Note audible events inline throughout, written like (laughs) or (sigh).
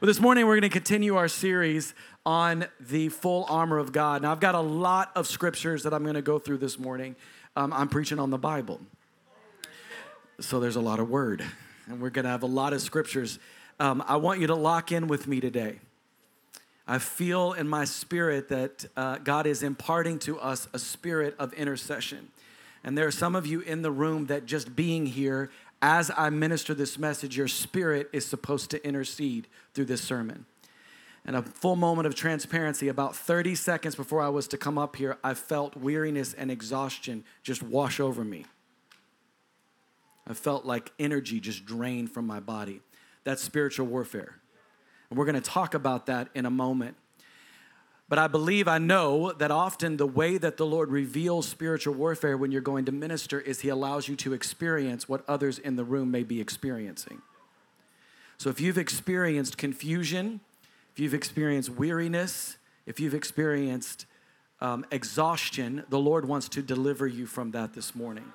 Well, this morning we're going to continue our series on the full armor of God. Now, I've got a lot of scriptures that I'm going to go through this morning. Um, I'm preaching on the Bible. So there's a lot of word, and we're going to have a lot of scriptures. Um, I want you to lock in with me today. I feel in my spirit that uh, God is imparting to us a spirit of intercession. And there are some of you in the room that just being here as I minister this message, your spirit is supposed to intercede through this sermon. And a full moment of transparency, about 30 seconds before I was to come up here, I felt weariness and exhaustion just wash over me. I felt like energy just drained from my body. That's spiritual warfare. And we're going to talk about that in a moment. But I believe, I know that often the way that the Lord reveals spiritual warfare when you're going to minister is He allows you to experience what others in the room may be experiencing. So if you've experienced confusion, if you've experienced weariness, if you've experienced um, exhaustion, the Lord wants to deliver you from that this morning.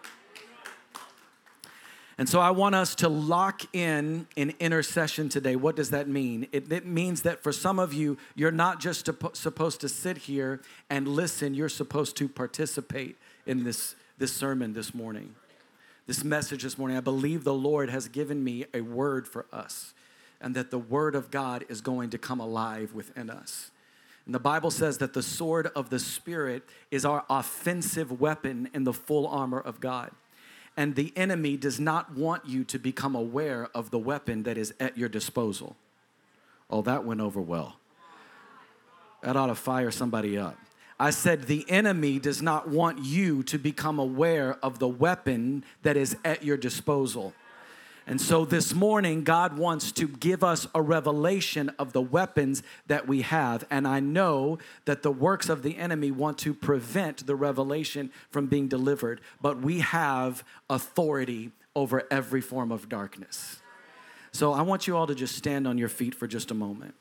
And so I want us to lock in in intercession today. What does that mean? It, it means that for some of you, you're not just to, supposed to sit here and listen, you're supposed to participate in this, this sermon this morning, this message this morning. I believe the Lord has given me a word for us, and that the word of God is going to come alive within us. And the Bible says that the sword of the Spirit is our offensive weapon in the full armor of God. And the enemy does not want you to become aware of the weapon that is at your disposal. Oh, that went over well. That ought to fire somebody up. I said, the enemy does not want you to become aware of the weapon that is at your disposal. And so this morning, God wants to give us a revelation of the weapons that we have. And I know that the works of the enemy want to prevent the revelation from being delivered, but we have authority over every form of darkness. So I want you all to just stand on your feet for just a moment.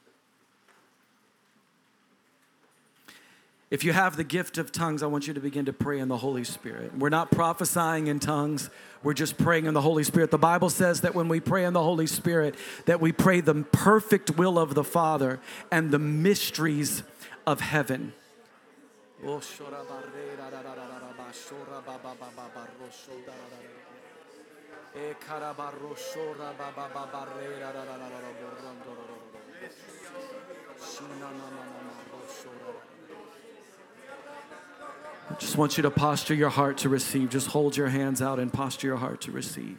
If you have the gift of tongues, I want you to begin to pray in the Holy Spirit. We're not prophesying in tongues. We're just praying in the Holy Spirit. The Bible says that when we pray in the Holy Spirit, that we pray the perfect will of the Father and the mysteries of heaven. I just want you to posture your heart to receive. Just hold your hands out and posture your heart to receive.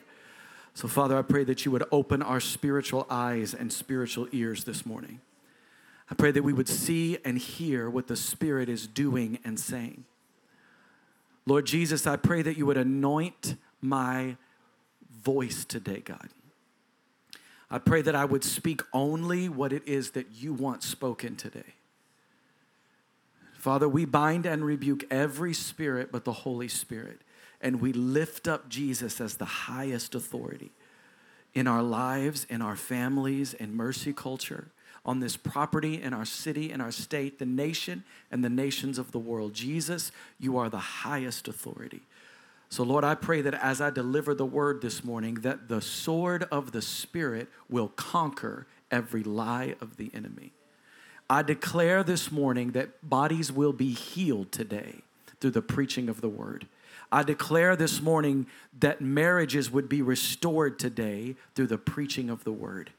So, Father, I pray that you would open our spiritual eyes and spiritual ears this morning. I pray that we would see and hear what the Spirit is doing and saying. Lord Jesus, I pray that you would anoint my voice today, God. I pray that I would speak only what it is that you want spoken today. Father, we bind and rebuke every spirit but the Holy Spirit, and we lift up Jesus as the highest authority in our lives, in our families, in mercy culture, on this property, in our city, in our state, the nation, and the nations of the world. Jesus, you are the highest authority. So, Lord, I pray that as I deliver the word this morning, that the sword of the Spirit will conquer every lie of the enemy. I declare this morning that bodies will be healed today through the preaching of the word. I declare this morning that marriages would be restored today through the preaching of the word.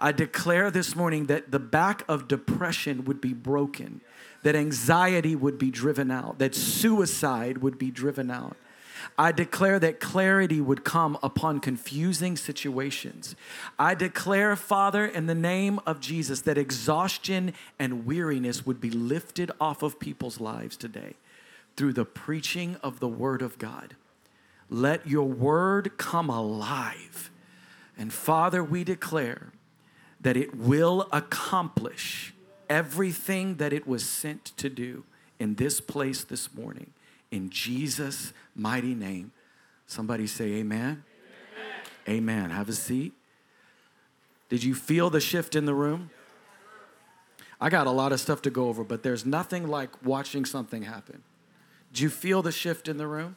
I declare this morning that the back of depression would be broken, that anxiety would be driven out, that suicide would be driven out, I declare that clarity would come upon confusing situations. I declare, Father, in the name of Jesus, that exhaustion and weariness would be lifted off of people's lives today through the preaching of the Word of God. Let your Word come alive. And Father, we declare that it will accomplish everything that it was sent to do in this place this morning. In Jesus' mighty name. Somebody say, Amen. Amen. amen. Have a seat. Did you feel the shift in the room? I got a lot of stuff to go over, but there's nothing like watching something happen. Did you feel the shift in the room?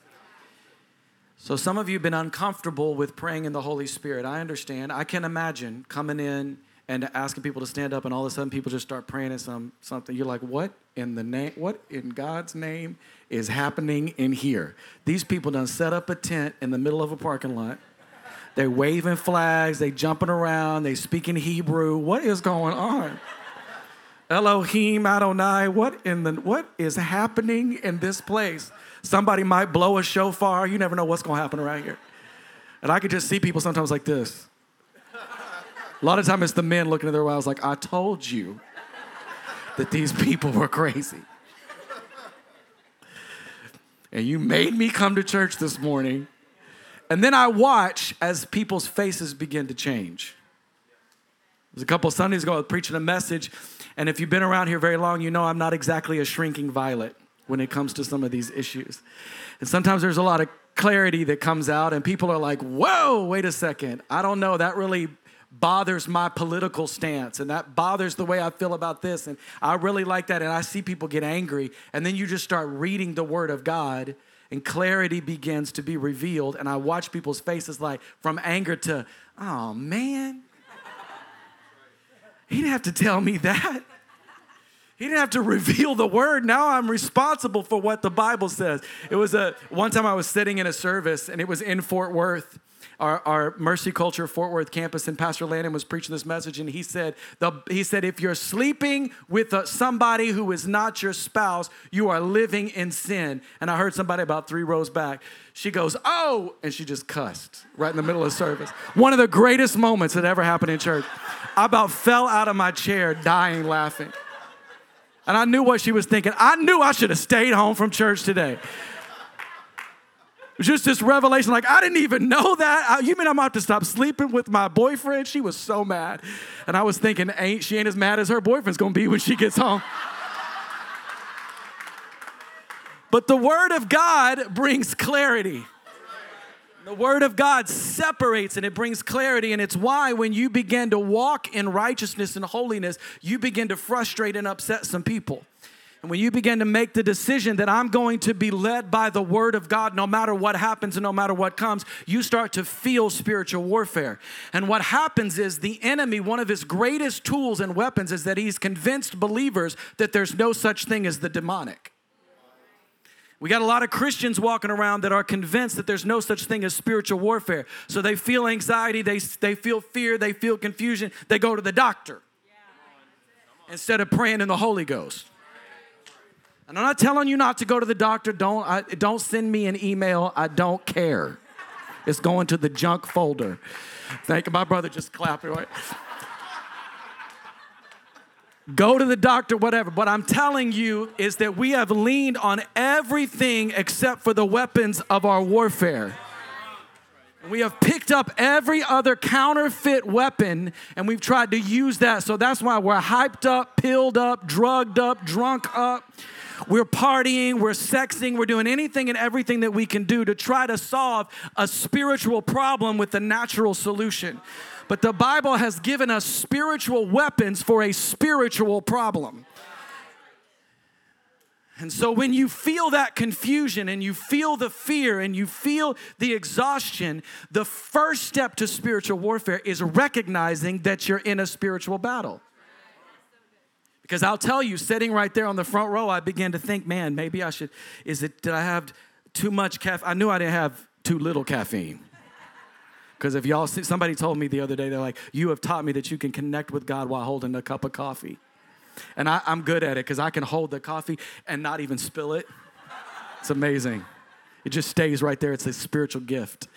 So, some of you have been uncomfortable with praying in the Holy Spirit. I understand. I can imagine coming in and asking people to stand up, and all of a sudden people just start praying at some something. You're like, what in the name? What in God's name is happening in here? These people done set up a tent in the middle of a parking lot. They waving flags, they jumping around, they speaking Hebrew. What is going on? Elohim Adonai, what in the what is happening in this place? Somebody might blow a shofar. You never know what's gonna happen around here. And I could just see people sometimes like this. A lot of times it's the men looking at their wives like, I told you that these people were crazy. And you made me come to church this morning. And then I watch as people's faces begin to change. It was a couple Sundays ago, I was preaching a message. And if you've been around here very long, you know I'm not exactly a shrinking violet when it comes to some of these issues. And sometimes there's a lot of clarity that comes out, and people are like, whoa, wait a second. I don't know. That really bothers my political stance and that bothers the way I feel about this. And I really like that. And I see people get angry. And then you just start reading the word of God and clarity begins to be revealed. And I watch people's faces like from anger to, oh man, he didn't have to tell me that. He didn't have to reveal the word. Now I'm responsible for what the Bible says. It was a one time I was sitting in a service and it was in Fort Worth. Our, our Mercy Culture Fort Worth campus, and Pastor Landon was preaching this message, and he said, the, he said, if you're sleeping with a, somebody who is not your spouse, you are living in sin. And I heard somebody about three rows back. She goes, oh, and she just cussed right in the middle of service. One of the greatest moments that ever happened in church. I about fell out of my chair, dying laughing. And I knew what she was thinking. I knew I should have stayed home from church today. Just this revelation like, I didn't even know that. You mean I'm about to stop sleeping with my boyfriend? She was so mad. And I was thinking, ain't she ain't as mad as her boyfriend's gonna be when she gets home. but the word of God brings clarity. The Word of God separates and it brings clarity, and it's why when you begin to walk in righteousness and holiness, you begin to frustrate and upset some people. And when you begin to make the decision that I'm going to be led by the Word of God no matter what happens and no matter what comes, you start to feel spiritual warfare. And what happens is the enemy, one of his greatest tools and weapons, is that he's convinced believers that there's no such thing as the demonic. We got a lot of Christians walking around that are convinced that there's no such thing as spiritual warfare. So they feel anxiety, they, they feel fear, they feel confusion. They go to the doctor instead of praying in the Holy Ghost. And I'm not telling you not to go to the doctor. Don't, I, don't send me an email. I don't care. It's going to the junk folder. Thank you. My brother just clapped. Right? go to the doctor, whatever. But I'm telling you is that we have leaned on everything except for the weapons of our warfare. We have picked up every other counterfeit weapon and we've tried to use that. So that's why we're hyped up, pilled up, drugged up, drunk up. We're partying, we're sexing, we're doing anything and everything that we can do to try to solve a spiritual problem with a natural solution. But the Bible has given us spiritual weapons for a spiritual problem. And so when you feel that confusion and you feel the fear and you feel the exhaustion, the first step to spiritual warfare is recognizing that you're in a spiritual battle. Because I'll tell you, sitting right there on the front row, I began to think, man, maybe I should, is it, did I have too much caffeine? I knew I didn't have too little caffeine. Because if y'all see, somebody told me the other day, they're like, you have taught me that you can connect with God while holding a cup of coffee. And I, am good at it because I can hold the coffee and not even spill it. It's amazing. It just stays right there. It's a spiritual gift.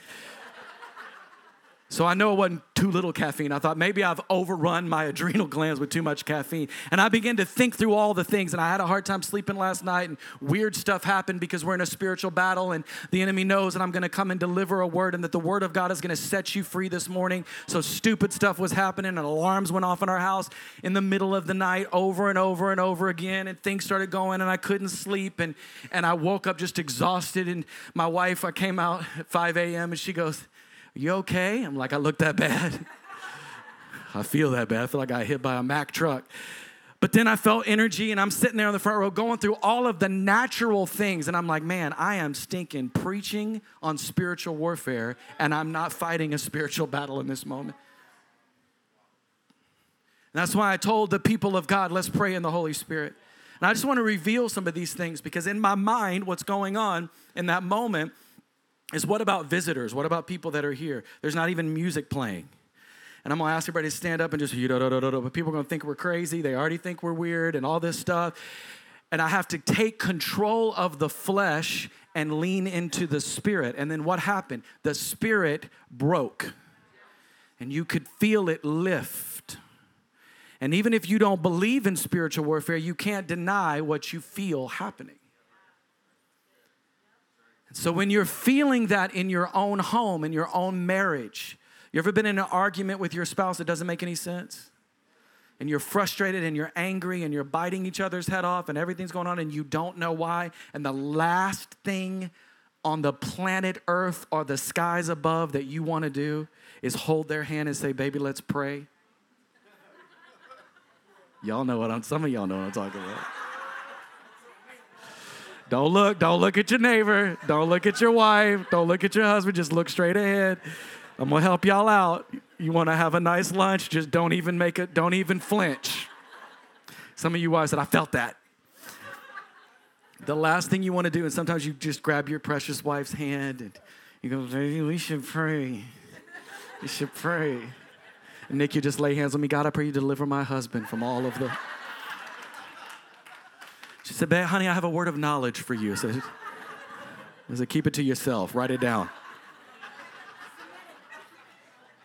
So I know it wasn't too little caffeine. I thought maybe I've overrun my (laughs) adrenal glands with too much caffeine. And I began to think through all the things. And I had a hard time sleeping last night. And weird stuff happened because we're in a spiritual battle. And the enemy knows that I'm going to come and deliver a word and that the word of God is going to set you free this morning. So stupid stuff was happening. And alarms went off in our house in the middle of the night over and over and over again. And things started going and I couldn't sleep. And, and I woke up just exhausted. And my wife, I came out at 5 a.m. and she goes, you okay? I'm like, I look that bad. (laughs) I feel that bad. I feel like I got hit by a Mack truck. But then I felt energy, and I'm sitting there on the front row going through all of the natural things. And I'm like, man, I am stinking preaching on spiritual warfare, and I'm not fighting a spiritual battle in this moment. that's why I told the people of God, let's pray in the Holy Spirit. And I just want to reveal some of these things because in my mind, what's going on in that moment is what about visitors? What about people that are here? There's not even music playing. And I'm gonna ask everybody to stand up and just, do. but people are gonna think we're crazy. They already think we're weird and all this stuff. And I have to take control of the flesh and lean into the spirit. And then what happened? The spirit broke. And you could feel it lift. And even if you don't believe in spiritual warfare, you can't deny what you feel happening. So when you're feeling that in your own home, in your own marriage, you ever been in an argument with your spouse that doesn't make any sense? And you're frustrated and you're angry and you're biting each other's head off and everything's going on and you don't know why. And the last thing on the planet Earth or the skies above that you want to do is hold their hand and say, Baby, let's pray. (laughs) Y'all know what I'm, some of y'all know what I'm talking about. Don't look, don't look at your neighbor, don't look at your wife, don't look at your husband, just look straight ahead. I'm gonna help y'all out. You wanna have a nice lunch, just don't even make it, don't even flinch. Some of you wives said, I felt that. The last thing you wanna do, and sometimes you just grab your precious wife's hand and you go, Baby, we should pray. We should pray. And Nikki just lay hands on me. God, I pray you deliver my husband from all of the. She said, Babe, honey, I have a word of knowledge for you. I said, (laughs) I said, keep it to yourself. Write it down.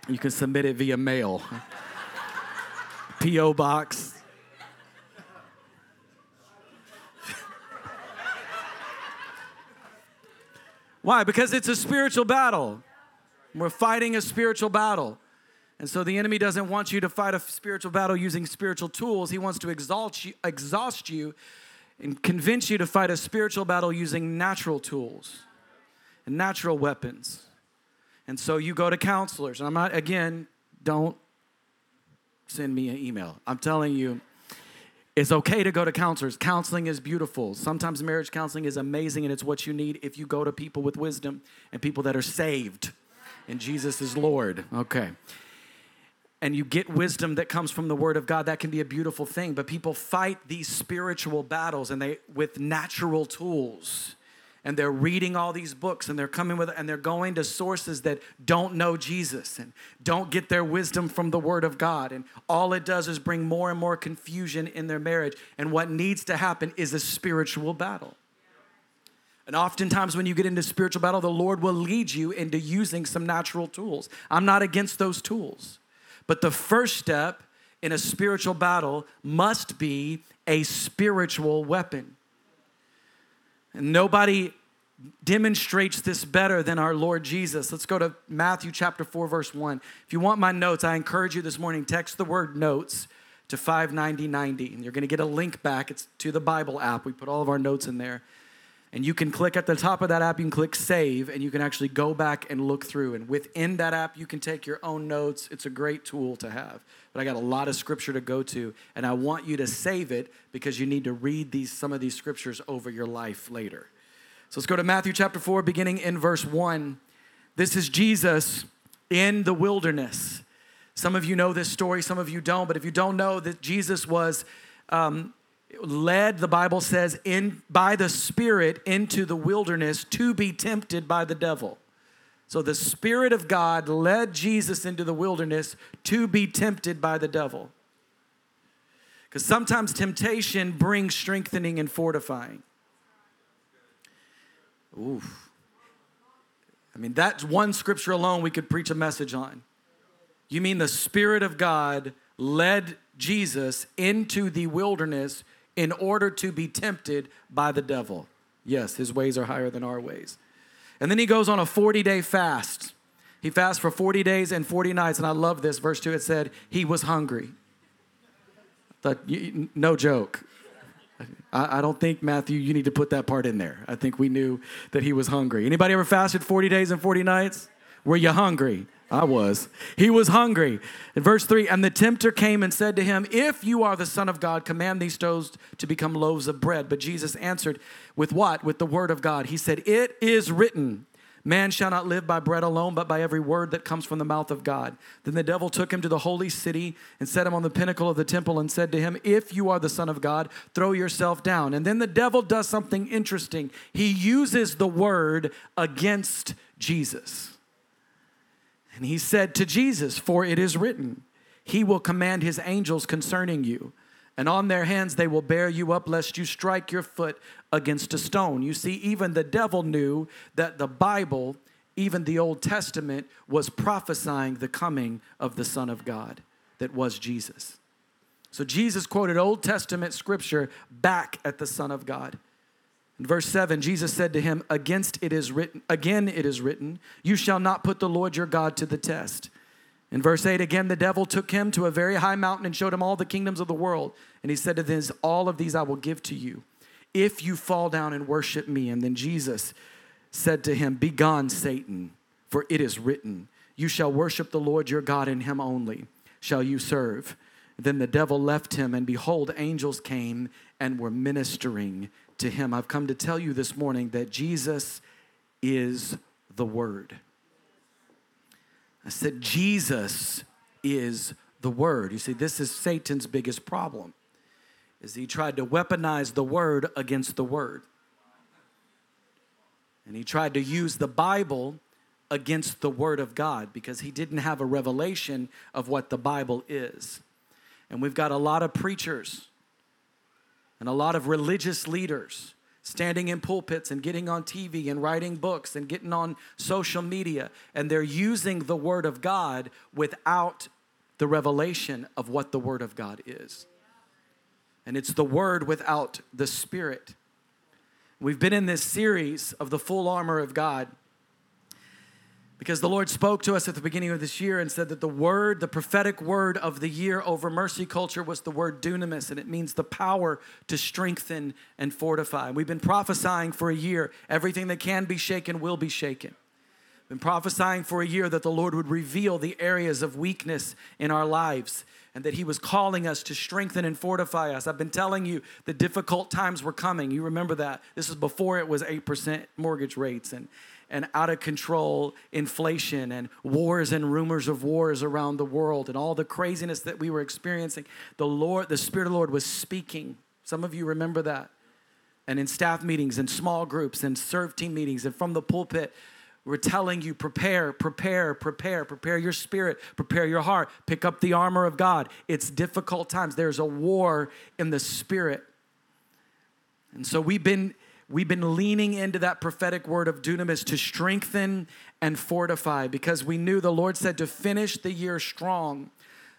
You can submit it via mail. (laughs) P.O. box. (laughs) Why? Because it's a spiritual battle. We're fighting a spiritual battle. And so the enemy doesn't want you to fight a spiritual battle using spiritual tools. He wants to exalt you, exhaust you and convince you to fight a spiritual battle using natural tools and natural weapons. And so you go to counselors. And I'm not, again, don't send me an email. I'm telling you, it's okay to go to counselors. Counseling is beautiful. Sometimes marriage counseling is amazing, and it's what you need if you go to people with wisdom and people that are saved. And Jesus is Lord. Okay and you get wisdom that comes from the word of God, that can be a beautiful thing. But people fight these spiritual battles and they with natural tools. And they're reading all these books and they're coming with and they're going to sources that don't know Jesus and don't get their wisdom from the word of God. And all it does is bring more and more confusion in their marriage. And what needs to happen is a spiritual battle. And oftentimes, when you get into spiritual battle, the Lord will lead you into using some natural tools. I'm not against those tools. But the first step in a spiritual battle must be a spiritual weapon. And nobody demonstrates this better than our Lord Jesus. Let's go to Matthew chapter 4 verse 1. If you want my notes, I encourage you this morning text the word notes to 59090 and you're going to get a link back. It's to the Bible app. We put all of our notes in there. And you can click at the top of that app, you can click save, and you can actually go back and look through. And within that app, you can take your own notes. It's a great tool to have. But I got a lot of scripture to go to, and I want you to save it because you need to read these, some of these scriptures over your life later. So let's go to Matthew chapter 4, beginning in verse 1. This is Jesus in the wilderness. Some of you know this story, some of you don't, but if you don't know that Jesus was um, led the bible says in by the spirit into the wilderness to be tempted by the devil. So the spirit of god led jesus into the wilderness to be tempted by the devil. Because sometimes temptation brings strengthening and fortifying. Oof. i mean that's one scripture alone we could preach a message on. You mean the spirit of god led jesus into the wilderness in order to be tempted by the devil. Yes, his ways are higher than our ways. And then he goes on a 40 day fast. He fasts for 40 days and 40 nights. And I love this. Verse 2 it said, He was hungry. But no joke. I, I don't think, Matthew, you need to put that part in there. I think we knew that he was hungry. Anybody ever fasted 40 days and 40 nights? Were you hungry? I was. He was hungry. In verse 3, and the tempter came and said to him, If you are the Son of God, command these stones to become loaves of bread. But Jesus answered, With what? With the word of God. He said, It is written, Man shall not live by bread alone, but by every word that comes from the mouth of God. Then the devil took him to the holy city and set him on the pinnacle of the temple and said to him, If you are the Son of God, throw yourself down. And then the devil does something interesting. He uses the word against Jesus. And he said to Jesus, For it is written, He will command His angels concerning you and on their hands they will bear you up, lest you strike your foot against a stone. You see, even the devil knew that the Bible, even the Old Testament, was prophesying the coming of the Son of God, that was Jesus. So Jesus quoted Old Testament scripture back at the Son of God. In verse 7, Jesus said to him, Against it is written, again it is written, you shall not put the Lord your God to the test. In verse 8, again, the devil took him to a very high mountain and showed him all the kingdoms of the world. And he said to them, All of these I will give to you if you fall down and worship me. And then Jesus said to him, Begone, Satan, for it is written, You shall worship the Lord your God, and him only shall you serve. Then the devil left him, and behold, angels came and were ministering to him. I've come to tell you this morning that Jesus is the Word. I said, Jesus is the Word. You see, this is Satan's biggest problem is he tried to weaponize the word against the word. And he tried to use the Bible against the word of God because he didn't have a revelation of what the Bible is. And we've got a lot of preachers and a lot of religious leaders standing in pulpits and getting on TV and writing books and getting on social media. And they're using the Word of God without the revelation of what the Word of God is and it's the word without the spirit. We've been in this series of the full armor of God because the Lord spoke to us at the beginning of this year and said that the word, the prophetic word of the year over mercy culture was the word dunamis, and it means the power to strengthen and fortify. We've been prophesying for a year everything that can be shaken will be shaken. Been prophesying for a year that the Lord would reveal the areas of weakness in our lives and that He was calling us to strengthen and fortify us. I've been telling you the difficult times were coming. You remember that. This is before it was 8% mortgage rates and, and out of control inflation and wars and rumors of wars around the world and all the craziness that we were experiencing. The Lord, the Spirit of the Lord was speaking. Some of you remember that. And in staff meetings and small groups and serve team meetings and from the pulpit, we're telling you, prepare, prepare, prepare, prepare your spirit, prepare your heart, pick up the armor of God. It's difficult times. There's a war in the spirit. And so we've been we've been leaning into that prophetic word of dunamis to strengthen and fortify because we knew the Lord said to finish the year strong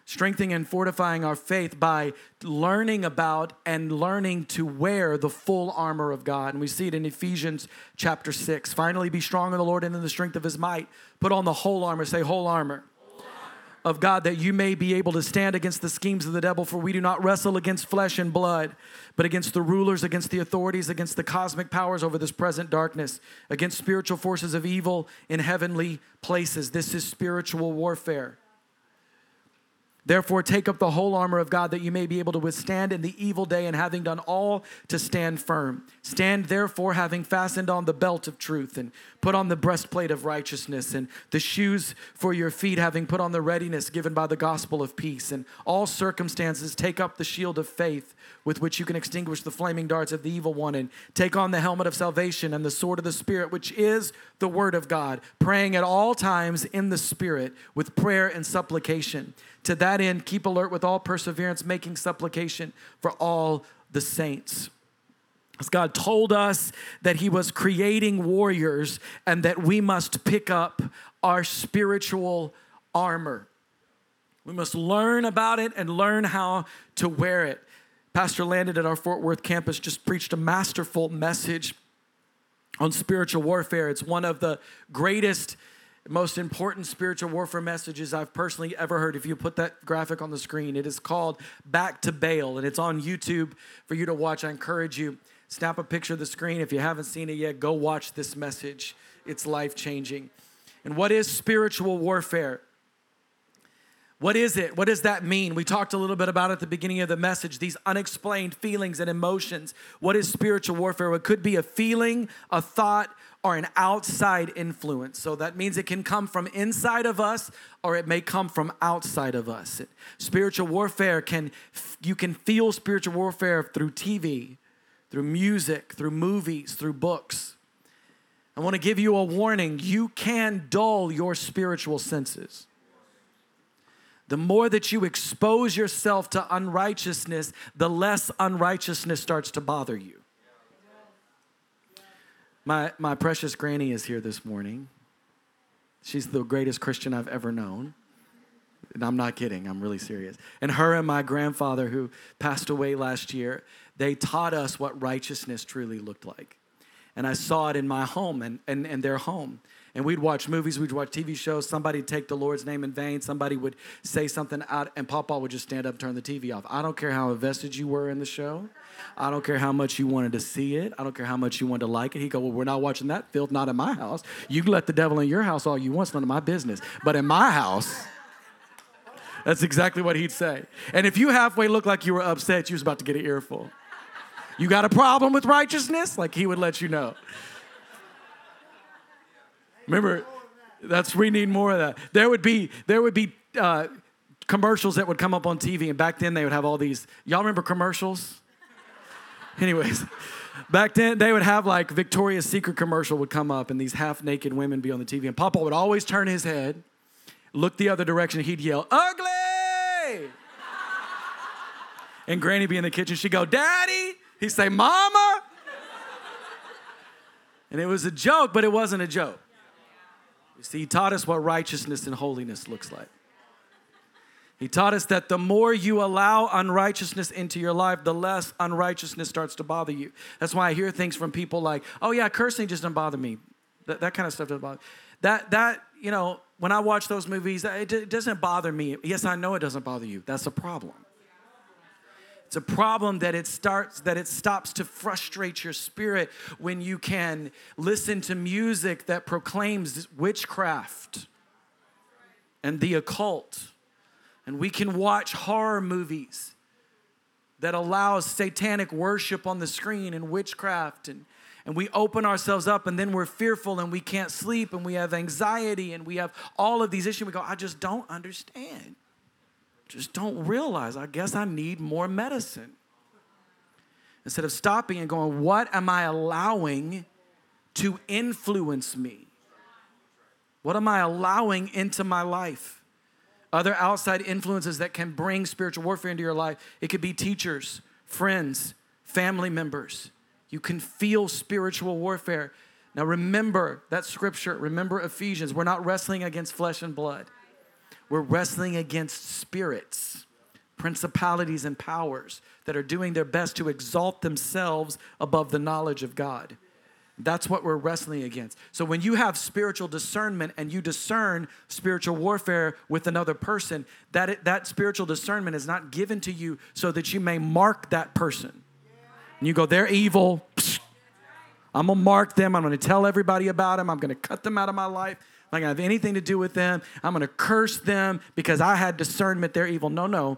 strengthening and fortifying our faith by learning about and learning to wear the full armor of God. And we see it in Ephesians chapter 6. Finally, be strong in the Lord and in the strength of his might. Put on the whole armor, say, whole armor of God that you may be able to stand against the schemes of the devil. For we do not wrestle against flesh and blood, but against the rulers, against the authorities, against the cosmic powers over this present darkness, against spiritual forces of evil in heavenly places. This is spiritual warfare. Therefore, take up the whole armor of God that you may be able to withstand in the evil day, and having done all to stand firm. Stand therefore, having fastened on the belt of truth, and put on the breastplate of righteousness, and the shoes for your feet, having put on the readiness given by the gospel of peace. And all circumstances, take up the shield of faith with which you can extinguish the flaming darts of the evil one, and take on the helmet of salvation and the sword of the Spirit, which is the word of God, praying at all times in the Spirit with prayer and supplication. To that end, keep alert with all perseverance, making supplication for all the saints. As God told us that He was creating warriors and that we must pick up our spiritual armor. We must learn about it and learn how to wear it. Pastor Landon at our Fort Worth campus just preached a masterful message on spiritual warfare. It's one of the greatest most important spiritual warfare messages I've personally ever heard. If you put that graphic on the screen, it is called Back to Baal, and it's on YouTube for you to watch. I encourage you, snap a picture of the screen. If you haven't seen it yet, go watch this message. It's life changing. And what is spiritual warfare? What is it? What does that mean? We talked a little bit about at the beginning of the message these unexplained feelings and emotions. What is spiritual warfare? It could be a feeling, a thought, or an outside influence. So that means it can come from inside of us or it may come from outside of us. Spiritual warfare can you can feel spiritual warfare through TV, through music, through movies, through books. I want to give you a warning. You can dull your spiritual senses the more that you expose yourself to unrighteousness, the less unrighteousness starts to bother you. My, my precious granny is here this morning. She's the greatest Christian I've ever known. And I'm not kidding, I'm really serious. And her and my grandfather, who passed away last year, they taught us what righteousness truly looked like. And I saw it in my home and, and, and their home and we'd watch movies, we'd watch TV shows. Somebody'd take the Lord's name in vain. Somebody would say something out, and Papa would just stand up, turn the TV off. I don't care how invested you were in the show. I don't care how much you wanted to see it. I don't care how much you wanted to like it. He'd go, Well, we're not watching that filth, not in my house. You can let the devil in your house all you want, it's none of my business. But in my house, that's exactly what he'd say. And if you halfway looked like you were upset, you was about to get an earful. You got a problem with righteousness? Like he would let you know. Remember, that's we need more of that. There would be there would be uh, commercials that would come up on TV, and back then they would have all these. Y'all remember commercials? (laughs) Anyways, back then they would have like Victoria's Secret commercial would come up, and these half naked women be on the TV, and Papa would always turn his head, look the other direction, he'd yell, "Ugly!" and Granny be in the kitchen, she'd go, "Daddy!" He'd say, "Mama!" And it was a joke, but it wasn't a joke. You see, he taught us what righteousness and holiness looks like. He taught us that the more you allow unrighteousness into your life, the less unrighteousness starts to bother you. That's why I hear things from people like, oh, yeah, cursing just doesn't bother me. That, that kind of stuff doesn't bother me. That, that, you know, when I watch those movies, it, it doesn't bother me. Yes, I know it doesn't bother you. That's a problem. It's a problem that it starts that it stops to frustrate your spirit when you can listen to music that proclaims witchcraft and the occult. And we can watch horror movies that allows satanic worship on the screen and witchcraft. And and we open ourselves up and then we're fearful and we can't sleep and we have anxiety and we have all of these issues. We go i just don't understand just don't realize, I guess I need more medicine. Instead of stopping and going, what am I allowing to influence me? What am I allowing into my life? Other outside influences that can bring spiritual warfare into your life. It could be teachers, friends, family members. You can feel spiritual warfare. Now remember that scripture, remember Ephesians. We're not wrestling against flesh and blood. We're wrestling against spirits, principalities, and powers that are doing their best to exalt themselves above the knowledge of God. That's what we're wrestling against. So when you have spiritual discernment and you discern spiritual warfare with another person, that, that spiritual discernment is not given to you so that you may mark that person. And you go, they're evil. I'm gonna mark them. I'm gonna tell everybody about them. I'm gonna cut them out of my life not gonna have anything to do with them. I'm gonna curse them because I had discernment they're evil. No, no.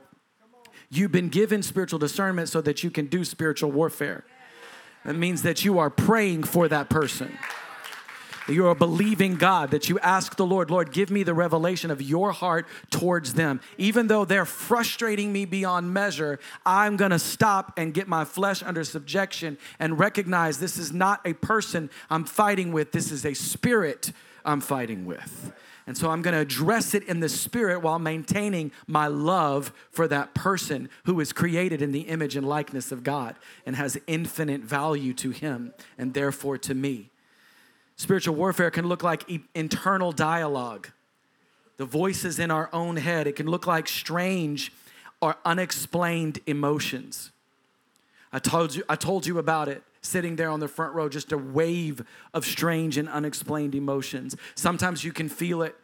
You've been given spiritual discernment so that you can do spiritual warfare. That means that you are praying for that person. You're believing God, that you ask the Lord, Lord, give me the revelation of your heart towards them. Even though they're frustrating me beyond measure, I'm gonna stop and get my flesh under subjection and recognize this is not a person I'm fighting with, this is a spirit I'm fighting with. And so I'm going to address it in the spirit while maintaining my love for that person who is created in the image and likeness of God and has infinite value to him and therefore to me. Spiritual warfare can look like internal dialogue, the voices in our own head. It can look like strange or unexplained emotions. I told you, I told you about it sitting there on the front row, just a wave of strange and unexplained emotions. Sometimes you can feel it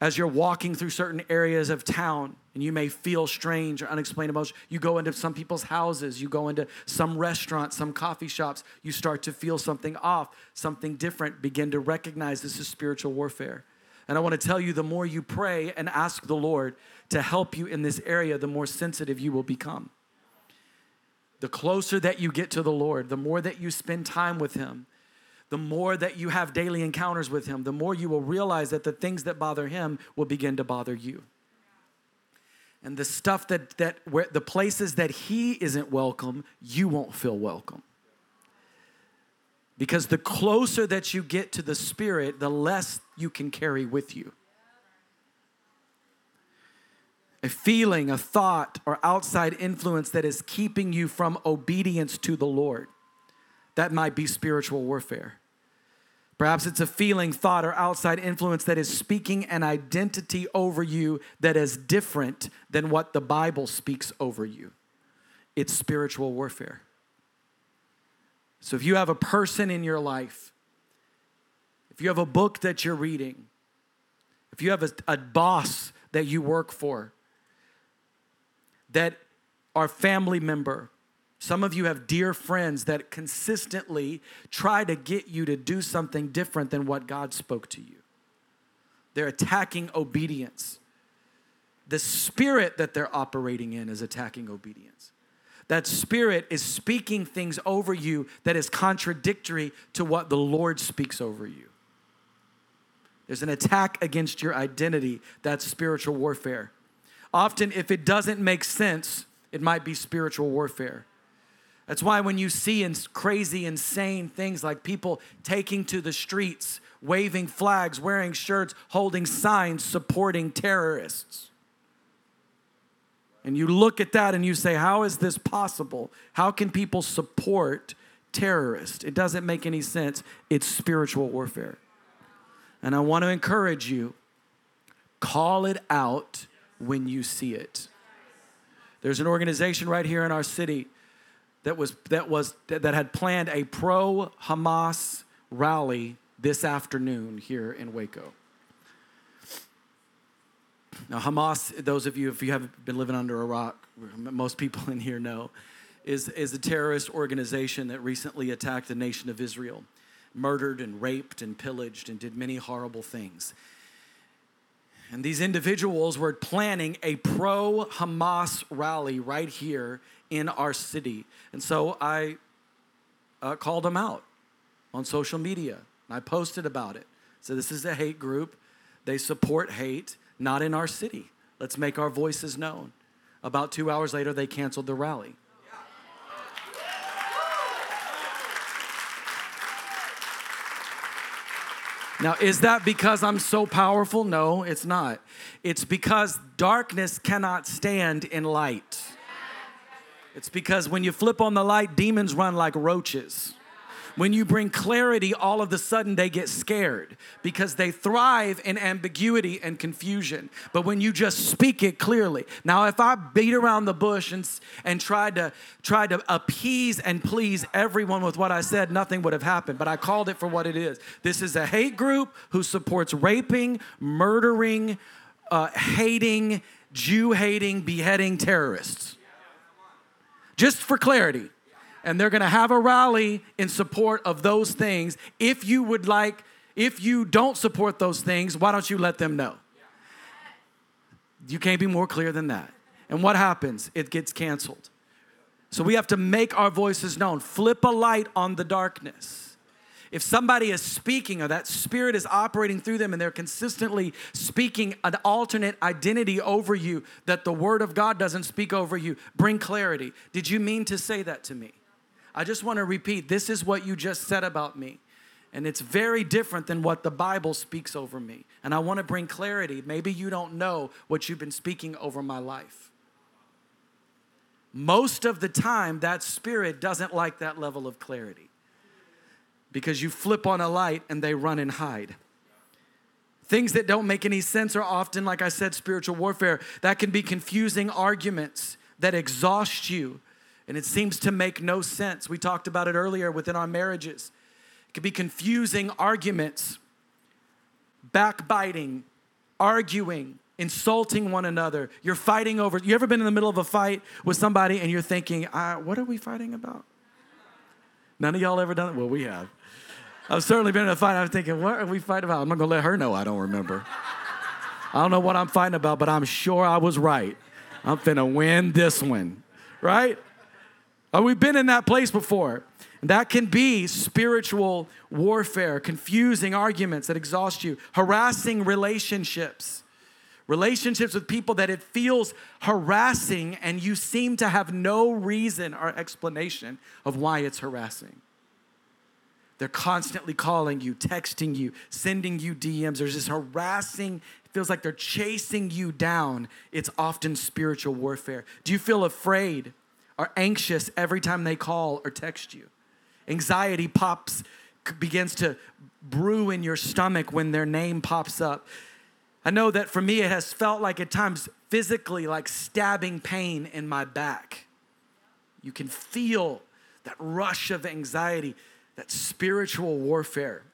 as you're walking through certain areas of town and you may feel strange or unexplained emotions. You go into some people's houses, you go into some restaurants, some coffee shops, you start to feel something off, something different, begin to recognize this is spiritual warfare. And I want to tell you the more you pray and ask the Lord to help you in this area, the more sensitive you will become. The closer that you get to the Lord, the more that you spend time with Him, the more that you have daily encounters with Him, the more you will realize that the things that bother Him will begin to bother you. And the stuff that, that where the places that He isn't welcome, you won't feel welcome. Because the closer that you get to the Spirit, the less you can carry with you. A feeling, a thought, or outside influence that is keeping you from obedience to the Lord. That might be spiritual warfare. Perhaps it's a feeling, thought, or outside influence that is speaking an identity over you that is different than what the Bible speaks over you. It's spiritual warfare. So if you have a person in your life, if you have a book that you're reading, if you have a, a boss that you work for, that are family member, some of you have dear friends that consistently try to get you to do something different than what God spoke to you. They're attacking obedience. The spirit that they're operating in is attacking obedience that spirit is speaking things over you that is contradictory to what the Lord speaks over you. There's an attack against your identity. That's spiritual warfare. Often, if it doesn't make sense, it might be spiritual warfare. That's why when you see in crazy, insane things like people taking to the streets, waving flags, wearing shirts, holding signs, supporting terrorists and you look at that and you say, How is this possible? How can people support terrorists? It doesn't make any sense. It's spiritual warfare. And I want to encourage you call it out when you see it. There's an organization right here in our city that was that was that had planned a pro Hamas rally this afternoon here in Waco. Now, Hamas, those of you, if you haven't been living under a rock, most people in here know, is, is a terrorist organization that recently attacked the nation of Israel, murdered and raped and pillaged and did many horrible things. And these individuals were planning a pro Hamas rally right here in our city. And so I uh, called them out on social media. And I posted about it. So this is a hate group. They support hate not in our city. Let's make our voices known. About two hours later, they canceled the rally. Now, is that because I'm so powerful? No, it's not. It's because darkness cannot stand in light. It's because when you flip on the light, demons run like roaches. When you bring clarity, all of a sudden they get scared because they thrive in ambiguity and confusion. But when you just speak it clearly, now if I beat around the bush and, and tried to try to appease and please everyone with what I said, nothing would have happened. But I called it for what it is. This is a hate group who supports raping, murdering, uh, hating, Jew hating, beheading terrorists. Just for clarity and they're going to have a rally in support of those things. If you would like, if you don't support those things, why don't you let them know? You can't be more clear than that. And what happens? It gets canceled. So we have to make our voices known, flip a light on the darkness. If somebody is speaking or that spirit is operating through them and they're consistently speaking an alternate identity over you that the word of God doesn't speak over you, bring clarity. Did you mean to say that to me? I just want to repeat this is what you just said about me. And it's very different than what the Bible speaks over me. And I want to bring clarity. Maybe you don't know what you've been speaking over my life. Most of the time, that spirit doesn't like that level of clarity because you flip on a light and they run and hide. Things that don't make any sense are often, like I said, spiritual warfare. That can be confusing arguments that exhaust you and it seems to make no sense. We talked about it earlier within our marriages. It could be confusing arguments, backbiting, arguing, insulting one another. You're fighting over. You ever been in the middle of a fight with somebody and you're thinking, "What are we fighting about?" None of y'all ever done it. Well, we have. I've certainly been in a fight. I'm thinking, what are we fighting about? I'm not gonna let her know I don't remember. I don't know what I'm fighting about, but I'm sure I was right. I'm finna win this one, right? We've been in that place before. That can be spiritual warfare, confusing arguments that exhaust you, harassing relationships, relationships with people that it feels harassing and you seem to have no reason or explanation of why it's harassing. They're constantly calling you, texting you, sending you DMs. There's this harassing, it feels like they're chasing you down. It's often spiritual warfare. Do you feel afraid or anxious every time they call or text you? Anxiety pops, begins to brew in your stomach when their name pops up. I know that for me, it has felt like at times physically like stabbing pain in my back. You can feel that rush of anxiety, that spiritual warfare.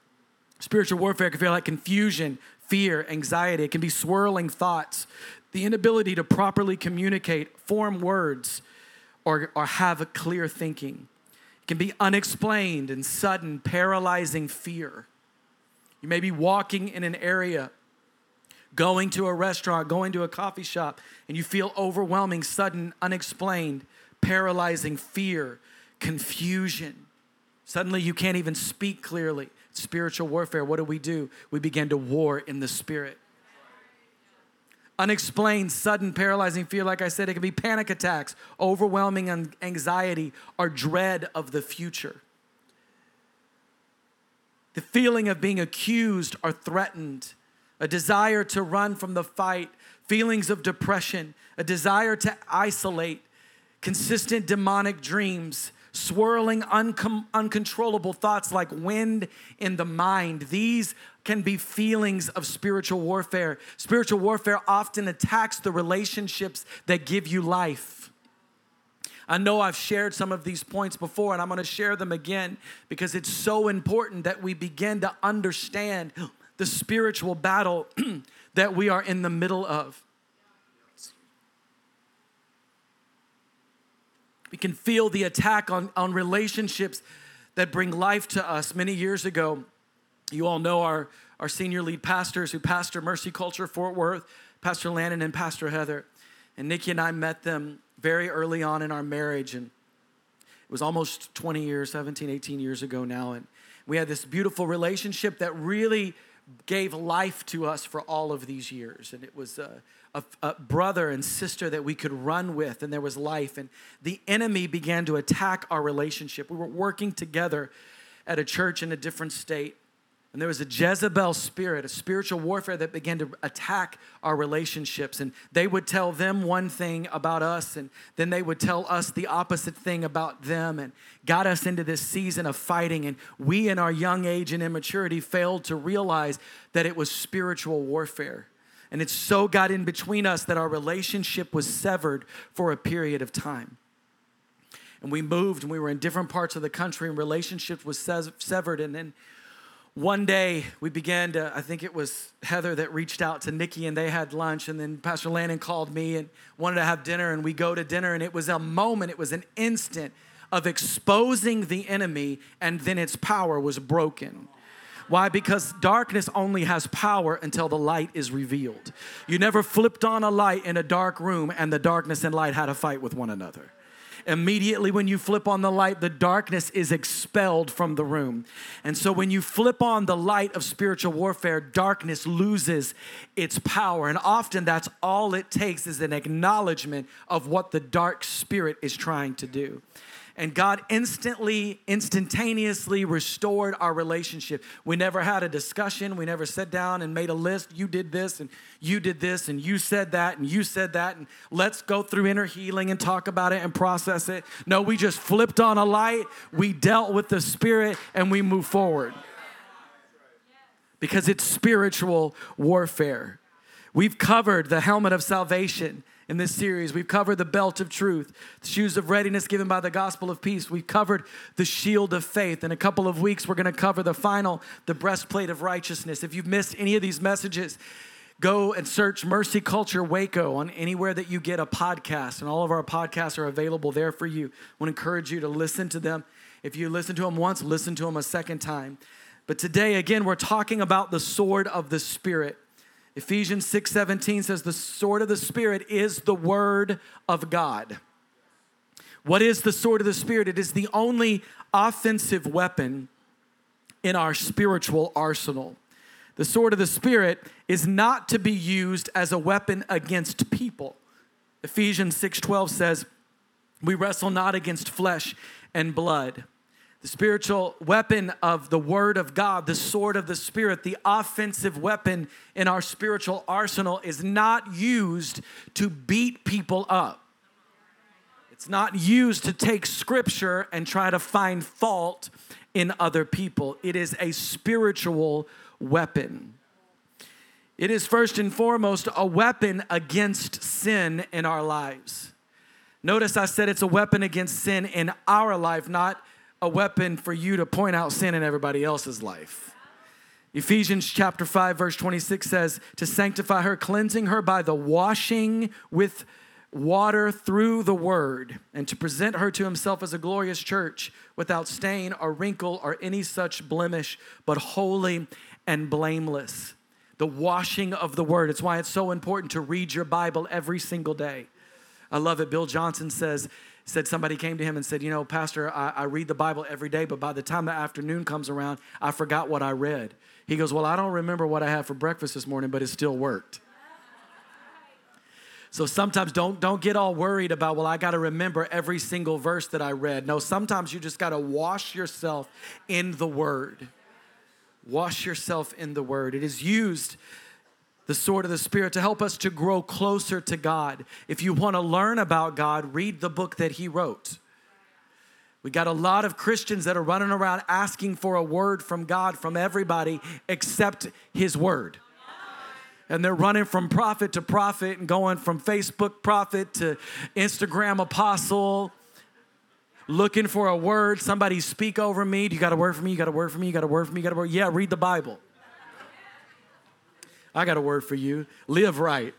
Spiritual warfare can feel like confusion, fear, anxiety. It can be swirling thoughts, the inability to properly communicate, form words, or, or have a clear thinking It can be unexplained and sudden, paralyzing fear. You may be walking in an area, going to a restaurant, going to a coffee shop, and you feel overwhelming, sudden, unexplained, paralyzing fear, confusion. Suddenly, you can't even speak clearly. Spiritual warfare. What do we do? We begin to war in the spirit unexplained, sudden, paralyzing fear. Like I said, it can be panic attacks, overwhelming anxiety, or dread of the future. The feeling of being accused or threatened, a desire to run from the fight, feelings of depression, a desire to isolate, consistent demonic dreams, swirling, uncom- uncontrollable thoughts like wind in the mind. These can be feelings of spiritual warfare. Spiritual warfare often attacks the relationships that give you life. I know I've shared some of these points before, and I'm going to share them again because it's so important that we begin to understand the spiritual battle (clears throat) that we are in the middle of. We can feel the attack on, on relationships that bring life to us. Many years ago, you all know our, our senior lead pastors who pastor Mercy Culture Fort Worth, Pastor Landon and Pastor Heather. And Nikki and I met them very early on in our marriage. And it was almost 20 years, 17, 18 years ago now. And we had this beautiful relationship that really gave life to us for all of these years. And it was a, a, a, brother and sister that we could run with, and there was life. And the enemy began to attack our relationship. We were working together at a church in a different state. And there was a Jezebel spirit, a spiritual warfare that began to attack our relationships. And they would tell them one thing about us, and then they would tell us the opposite thing about them, and got us into this season of fighting. And we, in our young age and immaturity, failed to realize that it was spiritual warfare. And it so got in between us that our relationship was severed for a period of time. And we moved and we were in different parts of the country, and relationships was severed. And then one day we began to i think it was heather that reached out to nikki and they had lunch and then pastor landon called me and wanted to have dinner and we go to dinner and it was a moment it was an instant of exposing the enemy and then its power was broken why? Because darkness only has power until the light is revealed. You never flipped on a light in a dark room and the darkness and light had a fight with one another. Immediately, when you flip on the light, the darkness is expelled from the room. And so, when you flip on the light of spiritual warfare, darkness loses its power. And often, that's all it takes is an acknowledgement of what the dark spirit is trying to do and God instantly, instantaneously restored our relationship. We never had a discussion. We never sat down and made a list. You did this, and you did this, and you said that, and you said that, and let's go through inner healing and talk about it and process it. No, we just flipped on a light, we dealt with the Spirit, and we move forward. Because it's spiritual warfare. We've covered the helmet of salvation in this series. We've covered the belt of truth, the shoes of readiness given by the gospel of peace. We've covered the shield of faith. In a couple of weeks, we're going to cover the final, the breastplate of righteousness. If you've missed any of these messages, go and search Mercy Culture Waco on anywhere that you get a podcast, and all of our podcasts are available there for you. I want to encourage you to listen to them. If you listen to them once, listen to them a second time. But today, again, we're talking about the sword of the Spirit. Ephesians 6:17 says, The sword of the Spirit is the word of God. What is the sword of the Spirit? It is the only offensive weapon in our spiritual arsenal. The sword of the Spirit is not to be used as a weapon against people. Ephesians 6:12 says, "We wrestle not against flesh and blood." The spiritual weapon of the word of God, the sword of the spirit, the offensive weapon in our spiritual arsenal is not used to beat people up. It's not used to take scripture and try to find fault in other people. It is a spiritual weapon. It is first and foremost a weapon against sin in our lives. Notice I said it's a weapon against sin in our life, not a weapon for you to point out sin in everybody else's life. Ephesians chapter 5 verse 26 says to sanctify her cleansing her by the washing with water through the word, and to present her to himself as a glorious church without stain or wrinkle or any such blemish, but holy and blameless. The washing of the word. It's why it's so important to read your Bible every single day. I love it. Bill Johnson says, said somebody came to him and said, You know, Pastor, I, I, read the Bible every day, but by the time the afternoon comes around, I forgot what I read. He goes, Well, I don't remember what I had for breakfast this morning, but it still worked. So sometimes don't don't get all worried about, well, I got to remember every single verse that I read. No, sometimes you just got to wash yourself in the word. Wash yourself in the word. It is used the sword of the Spirit to help us to grow closer to God. If you want to learn about God, read the book that He wrote. We got a lot of Christians that are running around asking for a word from God from everybody except His word and they're running from prophet to prophet and going from Facebook prophet to Instagram apostle, looking for a word. Somebody speak over me. Do you got a word for me? You got a word for me? You got a word for me? You got a word? Yeah, read the Bible. I got a word for you. Live right,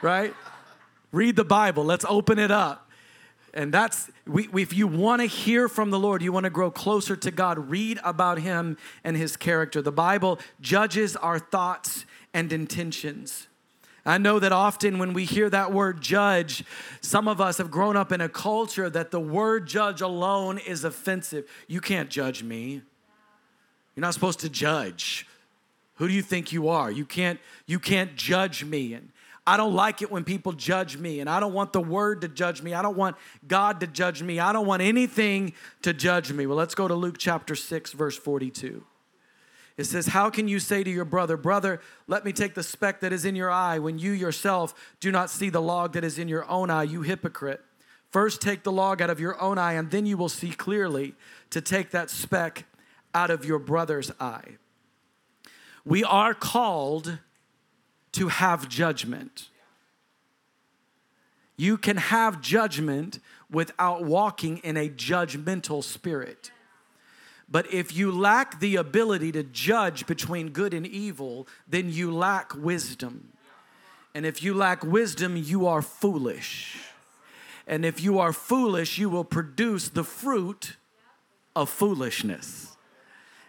right? Read the Bible. Let's open it up. And that's, we, if you want to hear from the Lord, you want to grow closer to God, read about Him and His character. The Bible judges our thoughts and intentions. I know that often when we hear that word judge, some of us have grown up in a culture that the word judge alone is offensive. You can't judge me. You're not supposed to judge. Who do you think you are? You can't you can't judge me and I don't like it when people judge me and I don't want the word to judge me. I don't want God to judge me. I don't want anything to judge me. Well, let's go to Luke chapter 6 verse 42. It says, How can you say to your brother, Brother, let me take the speck that is in your eye when you yourself do not see the log that is in your own eye, you hypocrite? First take the log out of your own eye, and then you will see clearly to take that speck out of your brother's eye. We are called to have judgment. You can have judgment without walking in a judgmental spirit. But if you lack the ability to judge between good and evil, then you lack wisdom. And if you lack wisdom, you are foolish. And if you are foolish, you will produce the fruit of foolishness.